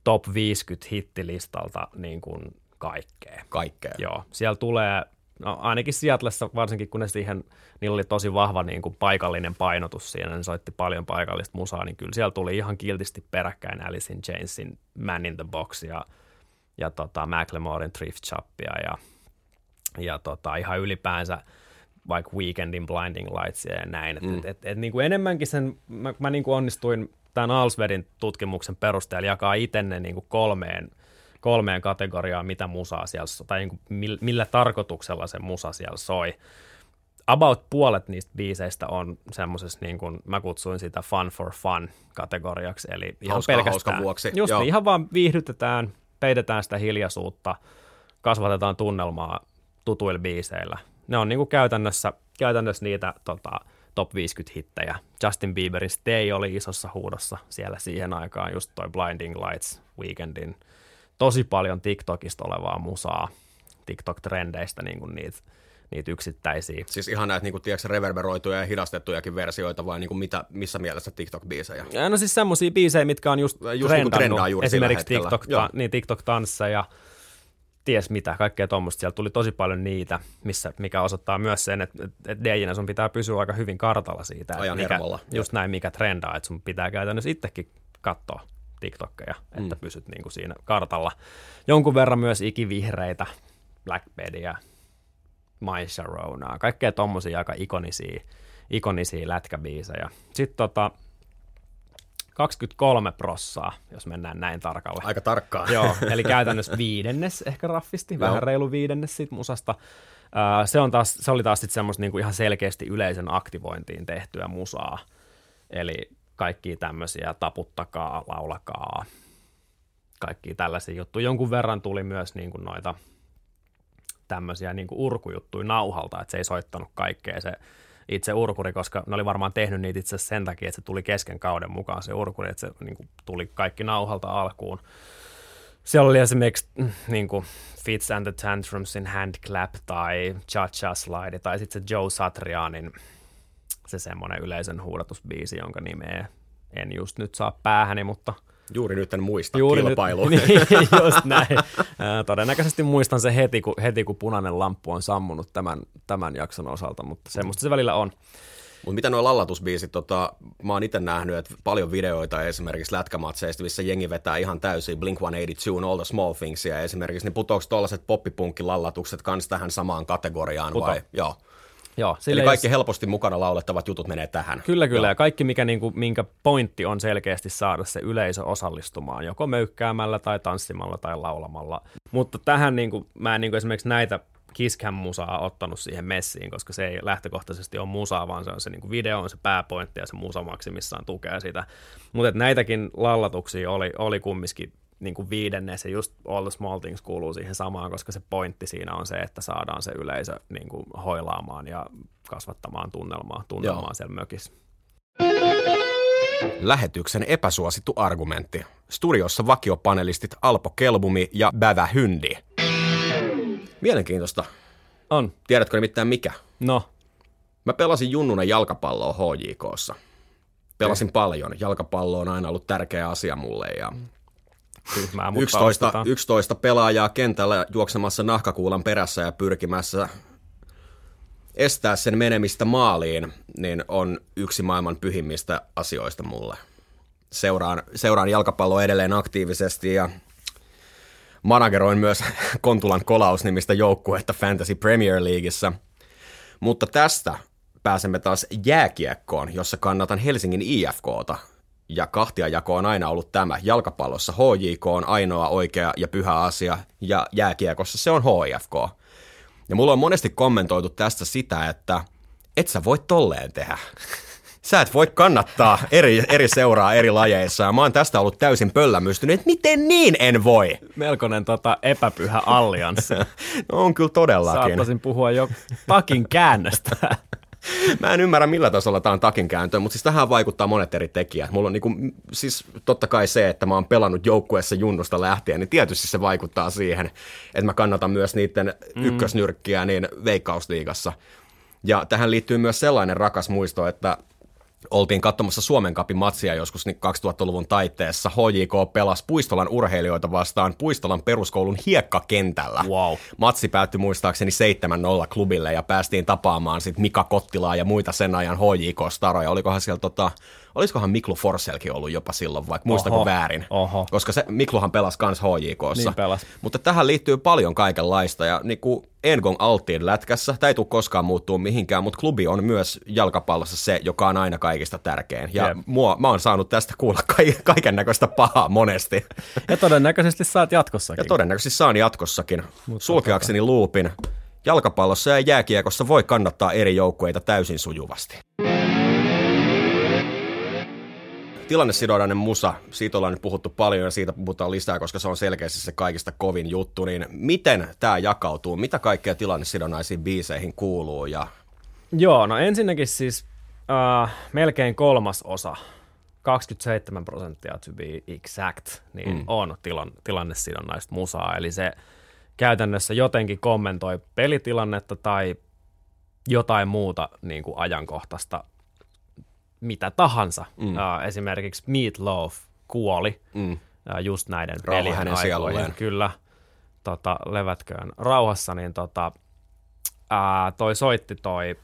top 50 hittilistalta niin kuin kaikkea. Kaikkea. Joo, siellä tulee no ainakin Seatlessa, varsinkin kun ne siihen, niillä oli tosi vahva niin kuin paikallinen painotus siinä, ne soitti paljon paikallista musaa, niin kyllä siellä tuli ihan kiltisti peräkkäin Alice in Chainsin Man in the Box ja, ja tota, Macklemorein Thrift Shopia ja, ja tota, ihan ylipäänsä vaikka Weekendin Blinding Lights ja näin. Mm. Et, et, et, niin kuin enemmänkin sen, mä, mä niin kuin onnistuin tämän Alsvedin tutkimuksen perusteella jakaa itse ne niin kuin kolmeen – kolmeen kategoriaan, mitä musaa siellä, tai niin kuin millä tarkoituksella se musa siellä soi. About puolet niistä biiseistä on semmoisessa, niin kuin mä kutsuin sitä fun for fun kategoriaksi, eli ihan Hauskaa, pelkästään, vuoksi. just niin, ihan vaan viihdytetään, peitetään sitä hiljaisuutta, kasvatetaan tunnelmaa tutuilla biiseillä. Ne on niin kuin käytännössä, käytännössä niitä tota, top 50 hittejä. Justin Bieberin Stay oli isossa huudossa siellä siihen aikaan, just toi Blinding Lights, Weekendin tosi paljon TikTokista olevaa musaa, TikTok-trendeistä niin kuin niitä, niitä yksittäisiä. Siis ihan näitä, niin kuin, tiedätkö, reverberoituja ja hidastettujakin versioita, vai niin kuin mitä, missä mielessä TikTok-biisejä? Ja no siis semmoisia biisejä, mitkä on just, just niin trendannut, juuri esimerkiksi TikTok, ta, niin TikTok-tansseja ja ties mitä, kaikkea tuommoista. Siellä tuli tosi paljon niitä, missä, mikä osoittaa myös sen, että, että DJ sun pitää pysyä aika hyvin kartalla siitä. Ajan mikä, hermolla. Just näin, mikä trendaa, että sun pitää käytännössä itsekin katsoa TikTokkeja, että mm. pysyt niin kuin siinä kartalla. Jonkun verran myös ikivihreitä, Blackbedia, My Sharonaa, kaikkea tommosia aika ikonisia, ikonisia lätkäbiisejä. Sitten tota, 23 prossaa, jos mennään näin tarkalle. Aika tarkkaan. Joo, [LAUGHS] eli käytännössä viidennes ehkä raffisti, vähän reilu viidennes siitä musasta. Se, on taas, se oli taas sitten semmoista niinku ihan selkeästi yleisön aktivointiin tehtyä musaa. Eli kaikki tämmöisiä, taputtakaa, laulakaa, kaikki tällaisia juttuja. Jonkun verran tuli myös niin kuin noita tämmöisiä niin kuin urkujuttuja nauhalta, että se ei soittanut kaikkea se itse urkuri, koska ne oli varmaan tehnyt niitä itse sen takia, että se tuli kesken kauden mukaan se urkuri, että se niin kuin, tuli kaikki nauhalta alkuun. Siellä oli esimerkiksi mm, niin kuin Fits and the Tantrumsin Hand Clap tai Cha Cha Slide tai sitten se Joe Satrianin se semmoinen yleisön huudatusbiisi, jonka nimeä en just nyt saa päähäni, mutta Juuri nyt en muista Juuri kilpailu. Nyt, [LAUGHS] niin, [LAUGHS] just näin. Todennäköisesti muistan se heti, kun, heti, kun punainen lamppu on sammunut tämän, tämän jakson osalta, mutta semmoista se välillä on. Mutta mitä nuo lallatusbiisit, tota, mä oon itse nähnyt, että paljon videoita esimerkiksi lätkämatseista, missä jengi vetää ihan täysin Blink-182, All the Small Thingsia esimerkiksi, niin putoako tuollaiset poppipunkkilallatukset kans tähän samaan kategoriaan Puto. vai? Joo. Joo, Eli kaikki jos... helposti mukana laulettavat jutut menee tähän. Kyllä, kyllä. Joo. Ja kaikki, mikä, niin kuin, minkä pointti on selkeästi saada se yleisö osallistumaan, joko möykkäämällä tai tanssimalla tai laulamalla. Mutta tähän niin kuin, mä en niin kuin esimerkiksi näitä Kiskham musaa ottanut siihen messiin, koska se ei lähtökohtaisesti ole musaa, vaan se on se niin kuin video, on se pääpointti ja se musa maksimissaan tukee sitä. Mutta näitäkin lallatuksia oli, oli kumminkin niin kuin viidennes ja just All the Small Things kuuluu siihen samaan, koska se pointti siinä on se, että saadaan se yleisö niin kuin hoilaamaan ja kasvattamaan tunnelmaa, tunnelmaa Joo. siellä mökissä. Lähetyksen epäsuosittu argumentti. Studiossa vakiopanelistit Alpo Kelbumi ja Bävä Hyndi. Mielenkiintoista. On. Tiedätkö nimittäin mikä? No. Mä pelasin junnuna jalkapalloa HJKssa. Pelasin paljon. Jalkapallo on aina ollut tärkeä asia mulle ja tyhmää, 11, 11 pelaajaa kentällä juoksemassa nahkakuulan perässä ja pyrkimässä estää sen menemistä maaliin, niin on yksi maailman pyhimmistä asioista mulle. Seuraan, seuraan jalkapalloa edelleen aktiivisesti ja manageroin myös [LAUGHS] Kontulan kolausnimistä joukkuetta Fantasy Premier Leagueissa. Mutta tästä pääsemme taas jääkiekkoon, jossa kannatan Helsingin IFKta, ja kahtiajako on aina ollut tämä. Jalkapallossa HJK on ainoa oikea ja pyhä asia, ja jääkiekossa se on HIFK. Ja mulla on monesti kommentoitu tästä sitä, että et sä voi tolleen tehdä. [LAUGHS] Sä et voi kannattaa eri, eri seuraa eri lajeissa, ja mä oon tästä ollut täysin pöllämystynyt, että miten niin en voi? Melkoinen tota, epäpyhä allianssi. [LAUGHS] no on kyllä todellakin. Saattaisin puhua jo takin käännöstä. [LAUGHS] [LAUGHS] Mä en ymmärrä, millä tasolla tämä on takinkääntö, mutta siis tähän vaikuttaa monet eri tekijät. Mulla on niinku, siis totta kai se, että mä oon pelannut joukkueessa junnusta lähtien, niin tietysti se vaikuttaa siihen, että mä kannatan myös niiden mm. ykkösnyrkkiä niin veikkausliigassa. Ja tähän liittyy myös sellainen rakas muisto, että oltiin katsomassa Suomen kapin matsia joskus 2000-luvun niin taitteessa. HJK pelasi Puistolan urheilijoita vastaan Puistolan peruskoulun hiekkakentällä. Wow. Matsi päättyi muistaakseni 7-0 klubille ja päästiin tapaamaan sitten Mika Kottilaa ja muita sen ajan HJK-staroja. Olikohan siellä tota, olisikohan Miklu Forselkin ollut jopa silloin, vaikka muistako väärin? Oho. Koska se, Mikluhan pelasi kans HJKssa. Niin pelas. Mutta tähän liittyy paljon kaikenlaista ja niin kuin Engong alttiin lätkässä, tämä ei tule koskaan muuttuu mihinkään, mutta klubi on myös jalkapallossa se, joka on aina kaikista tärkein. Ja Jep. mua, mä oon saanut tästä kuulla [LAUGHS] ka- kaiken näköistä pahaa monesti. [LAUGHS] Ja todennäköisesti saat jatkossakin. Ja todennäköisesti saan jatkossakin. Sulkeakseni luupin. Jalkapallossa ja jääkiekossa voi kannattaa eri joukkueita täysin sujuvasti. Tilannesidonnainen musa, siitä ollaan nyt puhuttu paljon ja siitä puhutaan lisää, koska se on selkeästi se kaikista kovin juttu, niin miten tämä jakautuu, mitä kaikkea tilannesidonnaisiin biiseihin kuuluu ja Joo, no ensinnäkin siis äh, melkein kolmas osa, 27 prosenttia to be exact, niin mm. on tilan, tilannesidonnaista musaa. Eli se käytännössä jotenkin kommentoi pelitilannetta tai jotain muuta niin kuin ajankohtaista, mitä tahansa. Mm. Äh, esimerkiksi Meatloaf kuoli mm, äh, just näiden Rauha pelien hänen aikoihin. sielulleen. Kyllä, tota, levätköön rauhassa, niin tota, ää, toi soitti toi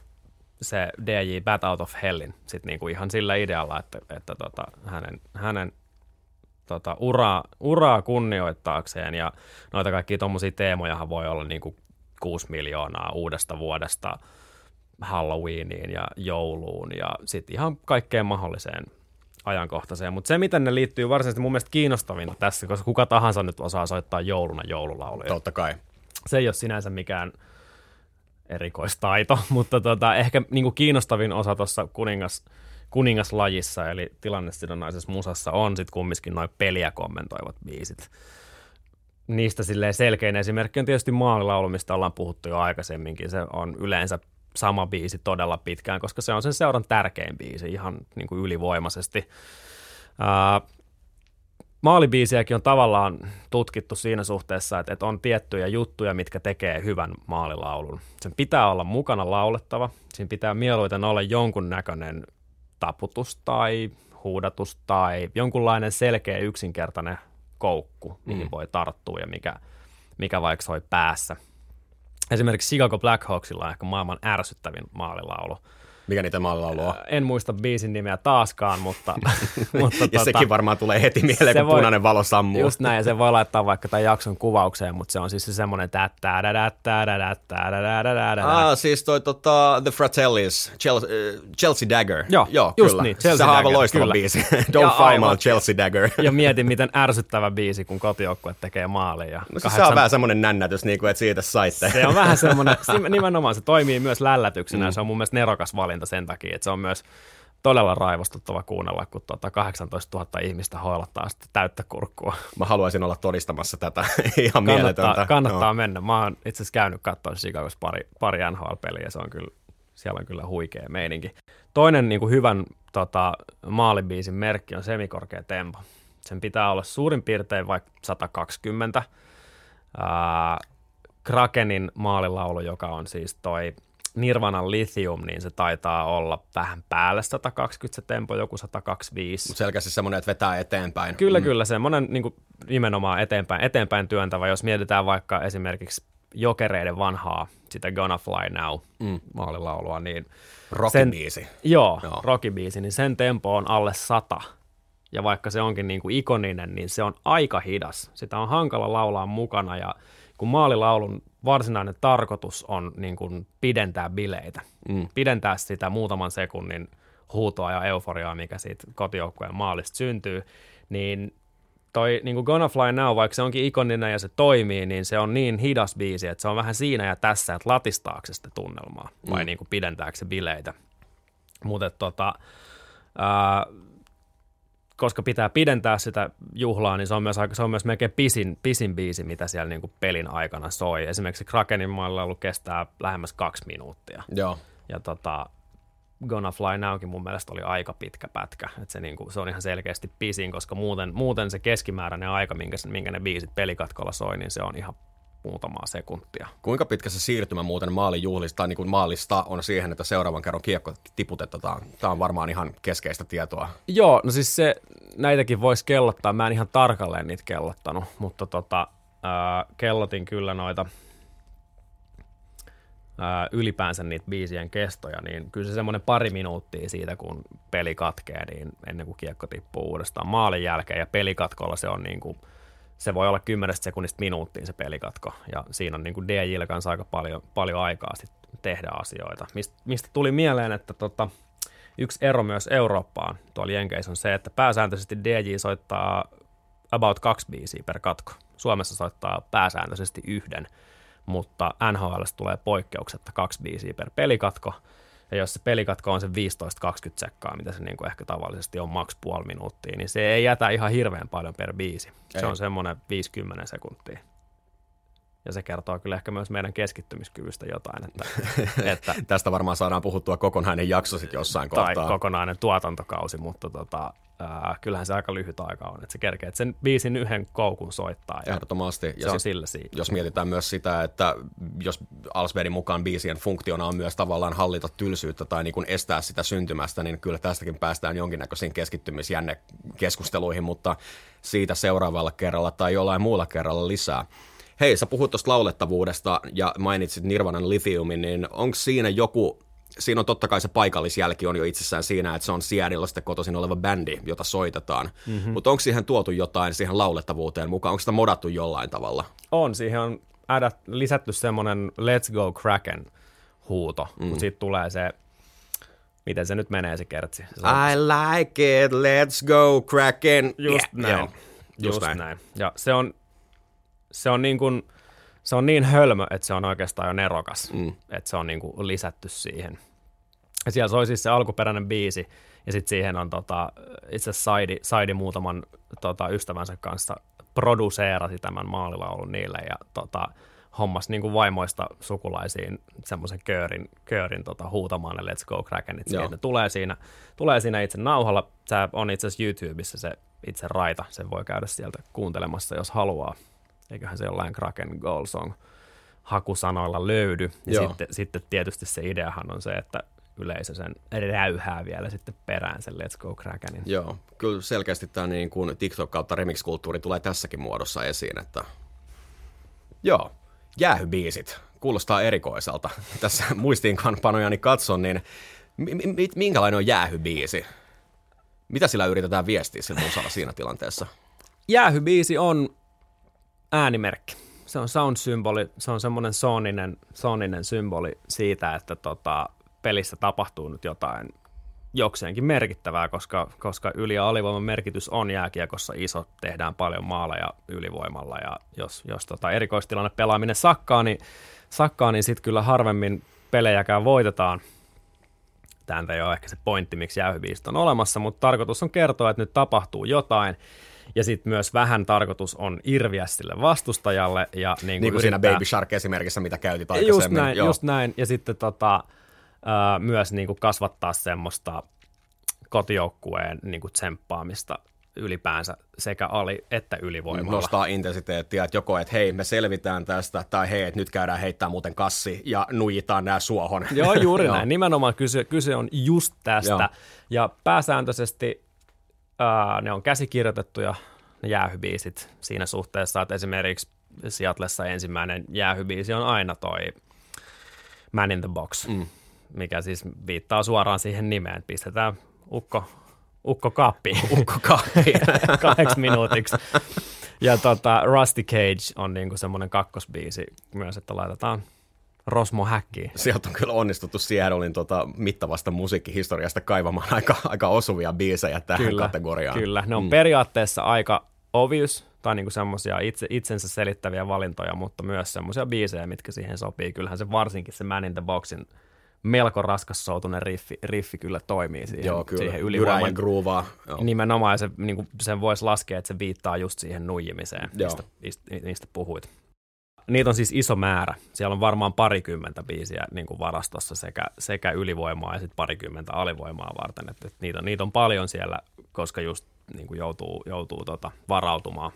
se DJ Bat Out of Hellin sit niinku ihan sillä idealla, että, että tota, hänen, hänen tota, uraa, uraa kunnioittaakseen ja noita kaikkia tuommoisia teemojahan voi olla niinku 6 miljoonaa uudesta vuodesta Halloweeniin ja jouluun ja sitten ihan kaikkeen mahdolliseen ajankohtaiseen. Mutta se, miten ne liittyy varsinaisesti mun mielestä kiinnostavinta tässä, koska kuka tahansa nyt osaa soittaa jouluna joululauluja. totta kai. Se ei ole sinänsä mikään erikoistaito, [LAUGHS] mutta tota, ehkä niin kuin kiinnostavin osa tuossa kuningas, kuningaslajissa, eli tilannesidonnaisessa musassa, on sitten kumminkin noin peliä kommentoivat biisit. Niistä silleen selkein esimerkki on tietysti maalilaulu, mistä ollaan puhuttu jo aikaisemminkin. Se on yleensä sama biisi todella pitkään, koska se on sen seuran tärkein biisi ihan niin kuin ylivoimaisesti. Ää, maalibiisiäkin on tavallaan tutkittu siinä suhteessa, että, että on tiettyjä juttuja, mitkä tekee hyvän maalilaulun. Sen pitää olla mukana laulettava, siinä pitää mieluiten olla jonkun näköinen taputus tai huudatus tai jonkunlainen selkeä yksinkertainen koukku, mihin Mm. voi tarttua ja mikä, mikä vaikka soi päässä. Esimerkiksi Chicago Blackhawksilla on ehkä maailman ärsyttävin maalilaulu. Mikä niitä maalilaulu on? En muista biisin nimeä taaskaan, mutta... mutta Ja tota- sekin varmaan tulee heti mieleen, kun voi- punainen valo sammuu. Just näin, ja se voi laittaa vaikka tämän jakson kuvaukseen, mutta se on siis se semmoinen Ah, siis toi tota, The Fratellis, Chelsea, äh, Chelsea Dagger. Joo, Joo just kyllä. niin, Chelsea Sehän on aivan Dagger, loistava kyllä. biisi. Ja Don't fight aivan. my Chelsea Dagger. Ja mietin, miten ärsyttävä biisi, kun kotijoukkue tekee maalin. Ja No siis se on vähän semmoinen nännätys, niin kuin, että siitä saitte. se on vähän semmoinen, nimenomaan se toimii myös lällätyksenä, mm. ja se on mun mielestä nerokas valinta sen takia, että se on myös todella raivostuttava kuunnella, kun tuota 18 000 ihmistä hoilattaa sitä täyttä kurkkua. Mä haluaisin olla todistamassa tätä. [LAUGHS] Ihan Kannattaa, mieletöntä. kannattaa Joo. mennä. Mä oon itse asiassa käynyt katsoa Chicagossa pari, pari NHL-peliä, se on kyllä, siellä on kyllä huikea meininki. Toinen niin kuin hyvän tota, maalibiisin merkki on semikorkea tempo. Sen pitää olla suurin piirtein vaikka 120. Ää, Krakenin maalilaulu, joka on siis toi Nirvanan Lithium, niin se taitaa olla vähän päälle 120 se tempo, joku 125. Mut selkeästi semmoinen, että vetää eteenpäin. Kyllä, mm. kyllä. Semmoinen niin kuin nimenomaan eteenpäin, eteenpäin työntävä. Jos mietitään vaikka esimerkiksi jokereiden vanhaa, sitä Gonna Fly Now mm. maalilaulua, niin Rockibiisi. joo, Joo. joo. rockibiisi, niin sen tempo on alle sata. Ja vaikka se onkin niin kuin ikoninen, niin se on aika hidas. Sitä on hankala laulaa mukana ja kun maalilaulun varsinainen tarkoitus on niin kuin pidentää bileitä, mm. pidentää sitä muutaman sekunnin huutoa ja euforiaa, mikä siitä kotijoukkueen maalista syntyy, niin toi niin kuin Gonna Fly Now, vaikka se onkin ikoninen ja se toimii, niin se on niin hidas biisi, että se on vähän siinä ja tässä, että latistaako se sitä tunnelmaa vai mm. niin kuin pidentääkö se bileitä. Mutta tota, ää, koska pitää pidentää sitä juhlaa, niin se on myös, aika, se on myös melkein pisin, pisin biisi, mitä siellä niin kuin pelin aikana soi. Esimerkiksi Krakenin maalilaulu kestää lähemmäs kaksi minuuttia. Joo. Ja tota, Gonna Fly Nowkin mun mielestä oli aika pitkä pätkä. Et se, niinku, se on ihan selkeästi pisin, koska muuten, muuten se keskimääräinen aika, minkä, minkä ne biisit pelikatkolla soi, niin se on ihan muutamaa sekuntia. Kuinka pitkä se siirtymä muuten maalijuhlista tai niin kuin maalista on siihen, että seuraavan kerran kiekko tiputetaan? Tämä on varmaan ihan keskeistä tietoa. Joo, no siis se, näitäkin voisi kellottaa. Mä en ihan tarkalleen niitä kellottanut, mutta tota, ää, kellotin kyllä noita ää, ylipäänsä niitä biisien kestoja, niin kyllä se semmoinen pari minuuttia siitä, kun peli katkee, niin ennen kuin kiekko tippuu uudestaan maalin jälkeen, ja pelikatkolla se on niin kuin – se voi olla 10 sekunnista minuuttiin se pelikatko, ja siinä on niin kuin DJillä kanssa aika paljon, paljon aikaa sit tehdä asioita. Mist, mistä tuli mieleen, että tota, yksi ero myös Eurooppaan tuolla Jenkeissä on se, että pääsääntöisesti DJ soittaa about kaksi biisiä per katko. Suomessa soittaa pääsääntöisesti yhden, mutta NHL tulee poikkeuksetta kaksi biisiä per pelikatko – ja jos se pelikatko on se 15-20 sekkaa, mitä se niin kuin ehkä tavallisesti on maks puoli minuuttia, niin se ei jätä ihan hirveän paljon per biisi. Ei. Se on semmoinen 50 sekuntia. Ja se kertoo kyllä ehkä myös meidän keskittymiskyvystä jotain. Että, [LAUGHS] että Tästä varmaan saadaan puhuttua kokonainen jakso sitten jossain tai kohtaa. Tai kokonainen tuotantokausi, mutta tota, äh, kyllähän se aika lyhyt aika on, että se kerkee, että sen biisin yhden koukun soittaa. Ja Ehdottomasti. Ja se sit, on sillä siinä. Jos mietitään myös sitä, että jos Alsbergin mukaan biisien funktiona on myös tavallaan hallita tylsyyttä tai niin kuin estää sitä syntymästä, niin kyllä tästäkin päästään jonkinnäköisiin keskittymisjännekeskusteluihin, mutta siitä seuraavalla kerralla tai jollain muulla kerralla lisää. Hei, sä puhut tuosta laulettavuudesta ja mainitsit Nirvanan Lithiumin, niin onko siinä joku siinä on totta kai se paikallisjälki on jo itsessään siinä, että se on Seattleista kotoisin oleva bändi, jota soitetaan. Mm-hmm. Mutta onko siihen tuotu jotain siihen laulettavuuteen mukaan? Onko sitä modattu jollain tavalla? On, siihen on adat, lisätty semmoinen Let's Go Kraken huuto, mm. kun siitä tulee se, miten se nyt menee se kertsi. Se I like it, let's go Kraken. Just yeah. näin. Joo. Just, Just näin. näin. Ja se on, se on niin kuin, se on niin hölmö, että se on oikeastaan jo nerokas, mm. että se on niin kuin lisätty siihen. Ja siellä soi siis se alkuperäinen biisi, ja sitten siihen on tota, itse asiassa Saidi, Saidi muutaman tota, ystävänsä kanssa produseerasi tämän maalilaulun niille, ja tota, hommas niin kuin vaimoista sukulaisiin semmoisen köörin, köörin tota, huutamaan ne Let's Go Krakenit. Ne tulee siinä, tulee siinä itse nauhalla. Se on itse asiassa YouTubessa se itse raita. Sen voi käydä sieltä kuuntelemassa, jos haluaa eiköhän se jollain Kraken Goal Song hakusanoilla löydy. Ja sitten, sitten tietysti se ideahan on se, että yleisö sen räyhää vielä sitten perään sen Let's Go Krakenin. Joo, kyllä selkeästi tämä niin kuin TikTok kautta remix-kulttuuri tulee tässäkin muodossa esiin, että joo, jäähybiisit, kuulostaa erikoiselta. [LAUGHS] Tässä muistiinkanpanojani katson, niin minkälainen on jäähybiisi? Mitä sillä yritetään viestiä sillä musalla siinä tilanteessa? Jäähybiisi on äänimerkki. Se on sound-symboli, se on semmoinen sooninen, sooninen symboli siitä, että tota, pelissä tapahtuu nyt jotain jokseenkin merkittävää, koska, koska yli- ja alivoiman merkitys on jääkiekossa iso, tehdään paljon maaleja ylivoimalla ja jos, jos tota erikoistilanne pelaaminen sakkaa, niin, sakkaa, niin sitten kyllä harvemmin pelejäkään voitetaan. Tämä ei ole ehkä se pointti, miksi jäähybiisit on olemassa, mutta tarkoitus on kertoa, että nyt tapahtuu jotain ja sitten myös vähän tarkoitus on irviä sille vastustajalle. Ja niin kuin, niin kuin siinä Baby Shark esimerkissä, mitä käytit aikaisemmin. Just näin, Joo. just näin. ja sitten tota, myös niin kuin kasvattaa semmoista kotijoukkueen niin kuin tsemppaamista ylipäänsä sekä ali- että ylivoimalla. Nostaa intensiteettiä, että joko, että hei, me selvitään tästä, tai hei, että nyt käydään heittää muuten kassi ja nujitaan nämä suohon. Joo, juuri [LAUGHS] näin. Nimenomaan kyse, kyse on just tästä. Joo. Ja pääsääntöisesti ää, ne on käsikirjoitettuja ne jäähybiisit siinä suhteessa, että esimerkiksi Seatlessa ensimmäinen jäähybiisi on aina toi Man in the Box, mm. mikä siis viittaa suoraan siihen nimeen. Pistetään ukko, ukko kappi. [LAUGHS] Ukko kappi. [LAUGHS] kahdeksi minuutiksi. Ja tota, Rusty Cage on niinku semmoinen kakkosbiisi myös, että laitetaan Rosmo Häkkiin. Sieltä on kyllä onnistuttu Seattlein tota, mittavasta musiikkihistoriasta kaivamaan [LAUGHS] aika, aika osuvia biisejä tähän kyllä, kategoriaan. Kyllä, ne on mm. periaatteessa aika obvious tai niinku semmoisia itse, itsensä selittäviä valintoja, mutta myös semmoisia biisejä, mitkä siihen sopii. Kyllähän se varsinkin se Man in the Boxin melko raskassoutunen riffi, riffi kyllä toimii siihen, Joo, kyllä. siihen ylivoimaan. ja groovaa. Nimenomaan se, niin kuin sen voisi laskea, että se viittaa just siihen nuijimiseen, mistä, mistä puhuit. Niitä on siis iso määrä. Siellä on varmaan parikymmentä biisiä niin kuin varastossa sekä, sekä ylivoimaa ja sitten parikymmentä alivoimaa varten. Et, et niitä, niitä on paljon siellä, koska just niin kuin joutuu, joutuu tota, varautumaan,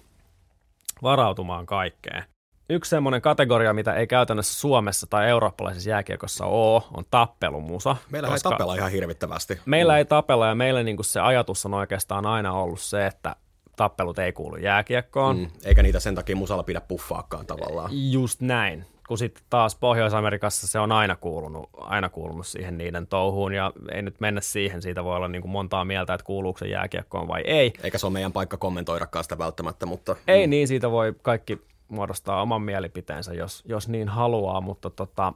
varautumaan kaikkeen. Yksi semmoinen kategoria, mitä ei käytännössä Suomessa tai eurooppalaisessa jääkiekossa ole, on tappelumusa. Meillä ei tapella ihan hirvittävästi. Meillä mm. ei tapella ja meillä niin kuin se ajatus on oikeastaan aina ollut se, että tappelut ei kuulu jääkiekkoon. Mm, eikä niitä sen takia musalla pidä puffaakaan tavallaan. Just näin. Kun sitten taas Pohjois-Amerikassa se on aina kuulunut, aina kuulunut siihen niiden touhuun, ja ei nyt mennä siihen, siitä voi olla niin kuin montaa mieltä, että kuuluuko se jääkiekkoon vai ei. Eikä se ole meidän paikka kommentoidakaan sitä välttämättä, mutta... Ei mm. niin, siitä voi kaikki muodostaa oman mielipiteensä, jos, jos niin haluaa, mutta tota,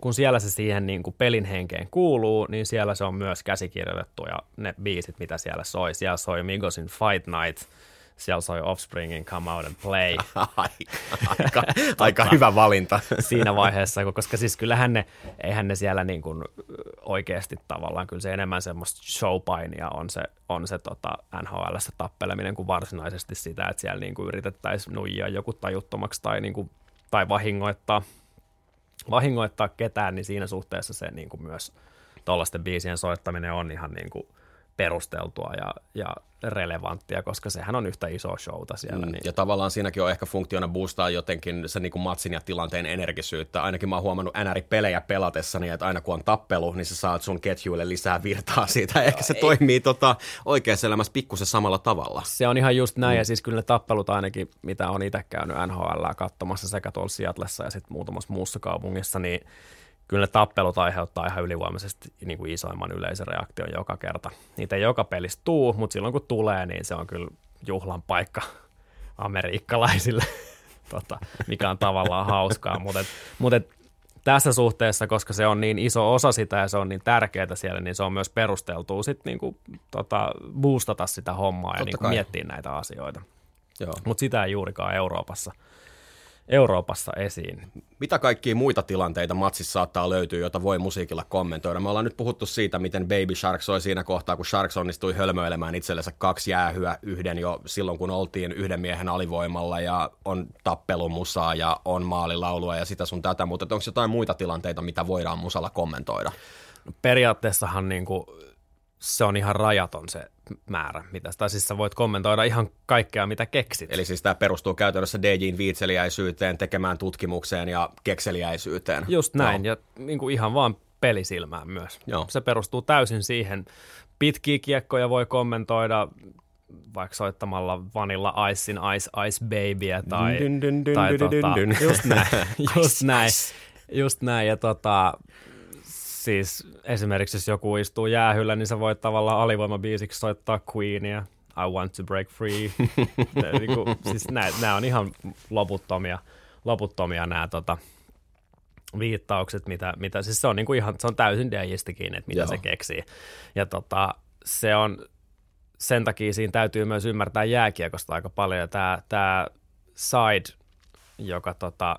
kun siellä se siihen niin kuin pelin henkeen kuuluu, niin siellä se on myös käsikirjoitettu ja ne biisit, mitä siellä soi. Siellä soi Migosin Fight Night, siellä soi Offspringin Come Out and Play. [LAUGHS] aika, [LAUGHS] aika, hyvä valinta. [LAUGHS] siinä vaiheessa, koska siis kyllähän ne, eihän ne siellä niin kuin oikeasti tavallaan, kyllä se enemmän semmoista showpainia on se, on se tota NHLssä tappeleminen kuin varsinaisesti sitä, että siellä niin kuin yritettäisiin nuijia joku tajuttomaksi tai, niin kuin, tai vahingoittaa – vahingoittaa ketään, niin siinä suhteessa se niin kuin myös tuollaisten biisien soittaminen on ihan niin kuin perusteltua ja, ja relevanttia, koska sehän on yhtä iso showta siellä. Mm, niin. Ja tavallaan siinäkin on ehkä funktiona boostaa jotenkin se niin kuin matsin ja tilanteen energisyyttä. Ainakin mä oon huomannut NR-pelejä pelatessani, että aina kun on tappelu, niin sä saat sun ketjuille lisää virtaa siitä. Ehkä se Ei. toimii tota, oikeassa elämässä pikkusen samalla tavalla. Se on ihan just näin, mm. ja siis kyllä ne tappelut ainakin, mitä on itse käynyt NHL katsomassa sekä tuolla Seatlessa ja sitten muutamassa muussa kaupungissa, niin kyllä ne tappelut aiheuttaa ihan ylivoimaisesti niin kuin isoimman yleisöreaktion joka kerta. Niitä ei joka pelissä tuu, mutta silloin kun tulee, niin se on kyllä juhlan paikka amerikkalaisille, [LAUGHS] tota, mikä on tavallaan hauskaa. Mutta et, mut et, tässä suhteessa, koska se on niin iso osa sitä ja se on niin tärkeää siellä, niin se on myös perusteltua sitten niinku, tota, boostata sitä hommaa Totta ja niinku miettiä näitä asioita. Mutta sitä ei juurikaan Euroopassa – Euroopassa esiin. Mitä kaikkia muita tilanteita matsissa saattaa löytyä, joita voi musiikilla kommentoida? Me ollaan nyt puhuttu siitä, miten Baby Shark soi siinä kohtaa, kun Sharks onnistui hölmöilemään itsellensä kaksi jäähyä yhden jo silloin, kun oltiin yhden miehen alivoimalla ja on tappelumusaa ja on maalilaulua ja sitä sun tätä, mutta onko jotain muita tilanteita, mitä voidaan musalla kommentoida? No periaatteessahan niin kuin se on ihan rajaton se määrä, mitä tai siis sä voit kommentoida ihan kaikkea, mitä keksit. Eli siis tämä perustuu käytännössä DJin viitseliäisyyteen, tekemään tutkimukseen ja kekseliäisyyteen. Just näin, no. ja niin kuin ihan vaan pelisilmään myös. Joo. Se perustuu täysin siihen. Pitkiä kiekkoja voi kommentoida vaikka soittamalla Vanilla Icein Ice Ice Babyä tai, dun, dun, dun, tai dun, tota, dun, dun. just näin, [LAUGHS] just näin, just näin, ja tota, siis esimerkiksi jos joku istuu jäähyllä, niin sä voit tavallaan alivoimabiisiksi soittaa Queenia, I want to break free. [LAUGHS] niin kuin, siis nämä on ihan loputtomia, loputtomia nämä tota, viittaukset, mitä, mitä siis se on, niin kuin ihan, se on täysin deistikin, että mitä Joo. se keksii. Ja tota, se on, sen takia siinä täytyy myös ymmärtää jääkiekosta aika paljon. Ja tämä, tämä Side, joka tota,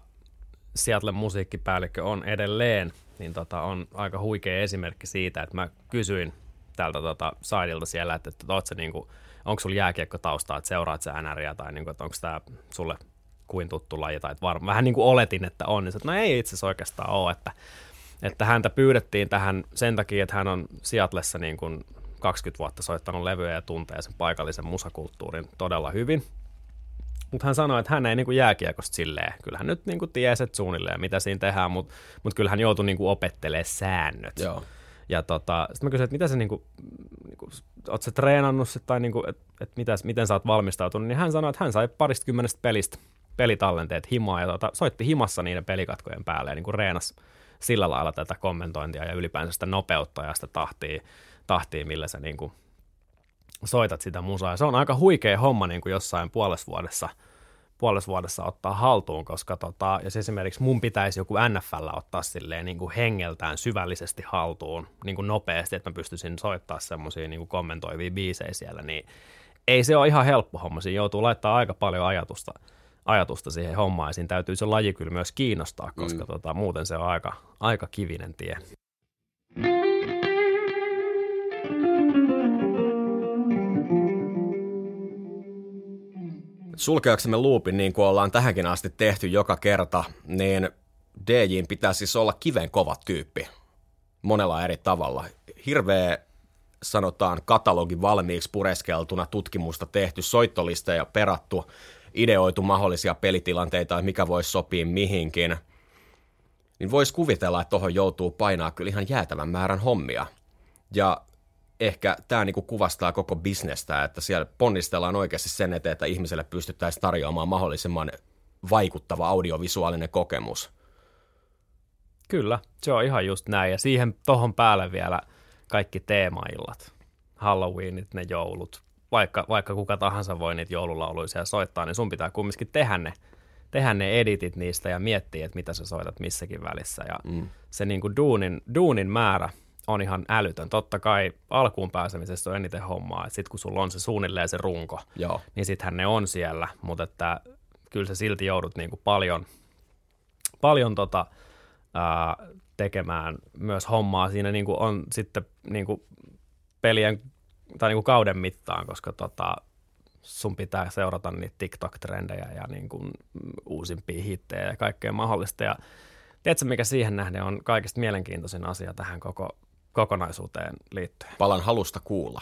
Seattle musiikkipäällikkö on edelleen – niin tota, on aika huikea esimerkki siitä, että mä kysyin tältä tota, Saidilta siellä, että, että oot se, niin kuin, onko sulla jääkiekko taustaa, että seuraat sä NRiä tai niin kuin, että onko tämä sulle kuin tuttu laji tai varmaan vähän niin kuin oletin, että on, niin että no ei itse asiassa oikeastaan ole, että, että häntä pyydettiin tähän sen takia, että hän on Seatlessa niin kuin 20 vuotta soittanut levyjä ja tuntee sen paikallisen musakulttuurin todella hyvin. Mutta hän sanoi, että hän ei niinku jääkiekosta silleen. Kyllä hän nyt niinku tiesi, että suunnilleen mitä siinä tehdään, mutta mut kyllä hän joutui niinku opettelemaan säännöt. Joo. Ja tota, sitten mä kysyin, että mitä se niinku, niinku oot sä treenannut sit, tai niinku, että et mitäs, miten sä oot valmistautunut, niin hän sanoi, että hän sai parista kymmenestä pelistä pelitallenteet himaa ja tota, soitti himassa niiden pelikatkojen päälle ja niinku reenas sillä lailla tätä kommentointia ja ylipäänsä sitä nopeutta ja sitä tahtia, tahtia millä se niinku soitat sitä musaa. Ja se on aika huikea homma niin kuin jossain puolessa vuodessa, puolessa vuodessa ottaa haltuun, koska tota, jos esimerkiksi mun pitäisi joku NFL ottaa silleen niin kuin hengeltään syvällisesti haltuun niin kuin nopeasti, että mä pystyisin soittaa semmoisia niin kommentoivia biisejä siellä, niin ei se ole ihan helppo homma. Siinä joutuu laittaa aika paljon ajatusta, ajatusta siihen hommaan ja siinä täytyy se laji kyllä myös kiinnostaa, koska mm. tota, muuten se on aika, aika kivinen tie. Sulkeaksemme luupin niin kuin ollaan tähänkin asti tehty joka kerta, niin DJin pitää siis olla kiven kova tyyppi monella eri tavalla. Hirveä sanotaan katalogi valmiiksi pureskeltuna, tutkimusta tehty, soittolisteja perattu, ideoitu mahdollisia pelitilanteita, mikä voisi sopia mihinkin, niin voisi kuvitella, että tuohon joutuu painaa kyllä ihan jäätävän määrän hommia. Ja ehkä tämä niinku kuvastaa koko bisnestä, että siellä ponnistellaan oikeasti sen eteen, että ihmiselle pystyttäisiin tarjoamaan mahdollisimman vaikuttava audiovisuaalinen kokemus. Kyllä, se on ihan just näin. Ja siihen tohon päälle vielä kaikki teemaillat, Halloweenit, ne joulut, vaikka, vaikka kuka tahansa voi niitä joululauluisia soittaa, niin sun pitää kumminkin tehdä ne, tehdä ne editit niistä ja miettiä, että mitä sä soitat missäkin välissä. Ja mm. se niin kuin duunin, duunin määrä on ihan älytön. Totta kai alkuun pääsemisessä on eniten hommaa. Sitten kun sulla on se suunnilleen se runko, Joo. niin sittenhän ne on siellä. Mutta että kyllä sä silti joudut niin kuin paljon, paljon tota, ää, tekemään myös hommaa. Siinä niin kuin on sitten niin kuin pelien tai niin kuin kauden mittaan, koska tota, sun pitää seurata niitä TikTok-trendejä ja niin kuin uusimpia hittejä ja kaikkea mahdollista. Ja tiedätkö, mikä siihen nähden on kaikista mielenkiintoisin asia tähän koko kokonaisuuteen liittyen? Palan halusta kuulla.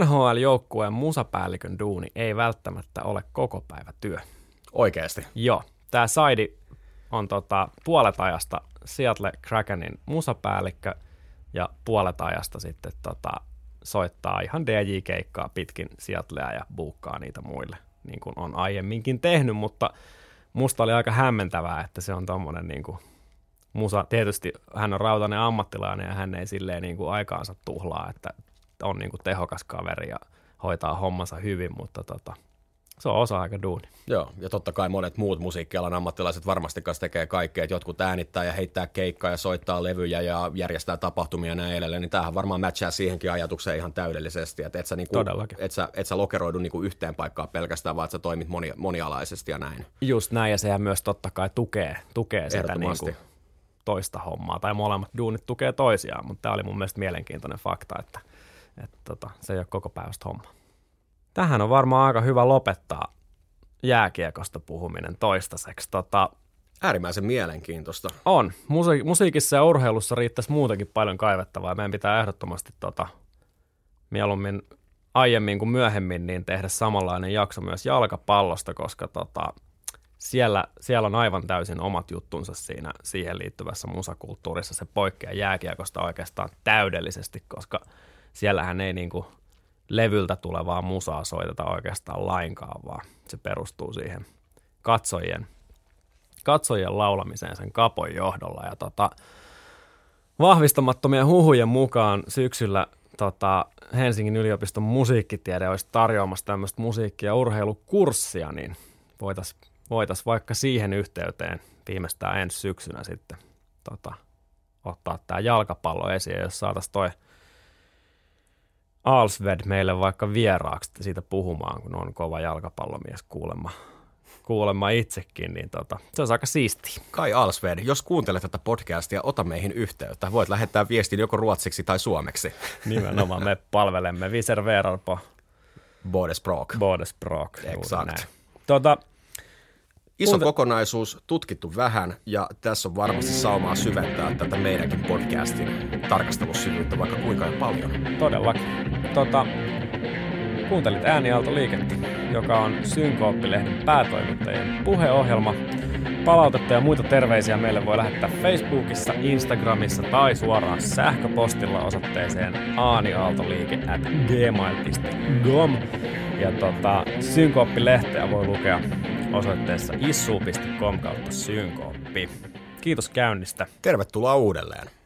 NHL-joukkueen musapäällikön duuni ei välttämättä ole koko päivä työ. Oikeasti? Joo. Tämä Saidi on tota, puolet ajasta Seattle Krakenin musapäällikkö ja puolet ajasta sitten tota, soittaa ihan DJ-keikkaa pitkin Seattlea ja buukkaa niitä muille, niin kuin on aiemminkin tehnyt, mutta musta oli aika hämmentävää, että se on tommonen niin kuin musa. Tietysti hän on rautainen ammattilainen ja hän ei silleen niin kuin aikaansa tuhlaa, että on niin kuin tehokas kaveri ja hoitaa hommansa hyvin, mutta tota, se on osa-aika duuni. Joo, ja totta kai monet muut musiikkialan ammattilaiset varmasti kanssa tekee kaikkea, että jotkut äänittää ja heittää keikkaa ja soittaa levyjä ja järjestää tapahtumia ja näin edelleen, niin tämähän varmaan matchaa siihenkin ajatukseen ihan täydellisesti, että et sä, niinku, et sä, et sä lokeroidu niinku yhteen paikkaan pelkästään, vaan että sä toimit moni, monialaisesti ja näin. Just näin, ja sehän myös totta kai tukee, tukee sitä niinku toista hommaa, tai molemmat duunit tukee toisiaan, mutta tämä oli mun mielestä mielenkiintoinen fakta, että, että tota, se ei ole koko päivästä homma. Tähän on varmaan aika hyvä lopettaa jääkiekosta puhuminen toistaiseksi. Tota, Äärimmäisen mielenkiintoista. On. Musi- musiikissa ja urheilussa riittäisi muutenkin paljon kaivettavaa. Meidän pitää ehdottomasti tota, mieluummin aiemmin kuin myöhemmin niin tehdä samanlainen jakso myös jalkapallosta, koska tota, siellä, siellä on aivan täysin omat juttunsa siinä siihen liittyvässä musakulttuurissa. Se poikkeaa jääkiekosta oikeastaan täydellisesti, koska siellähän ei niin kuin levyltä tulevaa musaa soiteta oikeastaan lainkaan, vaan se perustuu siihen katsojien, katsojien laulamiseen sen kapon johdolla. Ja tota, vahvistamattomien huhujen mukaan syksyllä tota, Helsingin yliopiston musiikkitiede olisi tarjoamassa tämmöistä musiikki- ja urheilukurssia, niin voitaisiin voitais vaikka siihen yhteyteen viimeistään ensi syksynä sitten tota, ottaa tämä jalkapallo esiin, jos saataisiin toi – Alsved meille vaikka vieraaksi siitä puhumaan, kun on kova jalkapallomies kuulemma, kuulemma itsekin, niin tota, se on aika siisti. Kai Alsved, jos kuuntelet tätä podcastia, ota meihin yhteyttä. Voit lähettää viestin joko ruotsiksi tai suomeksi. [LAUGHS] Nimenomaan me palvelemme Viser på Bodespråk. Bodespråk. Exakt. Tota, Iso Kuunte- kokonaisuus, tutkittu vähän, ja tässä on varmasti saumaa syventää tätä meidänkin podcastin tarkastelussyvyyttä vaikka kuinka paljon. Todellakin. Tota, kuuntelit Äänialto-liikettä, joka on Synkooppilehden päätoimittajien puheohjelma. Palautetta ja muita terveisiä meille voi lähettää Facebookissa, Instagramissa tai suoraan sähköpostilla osoitteeseen aaniaaltoliike at gmail.com. Ja tota, Synkooppi-lehteä voi lukea osoitteessa issu.com kautta synkooppi. Kiitos käynnistä. Tervetuloa uudelleen.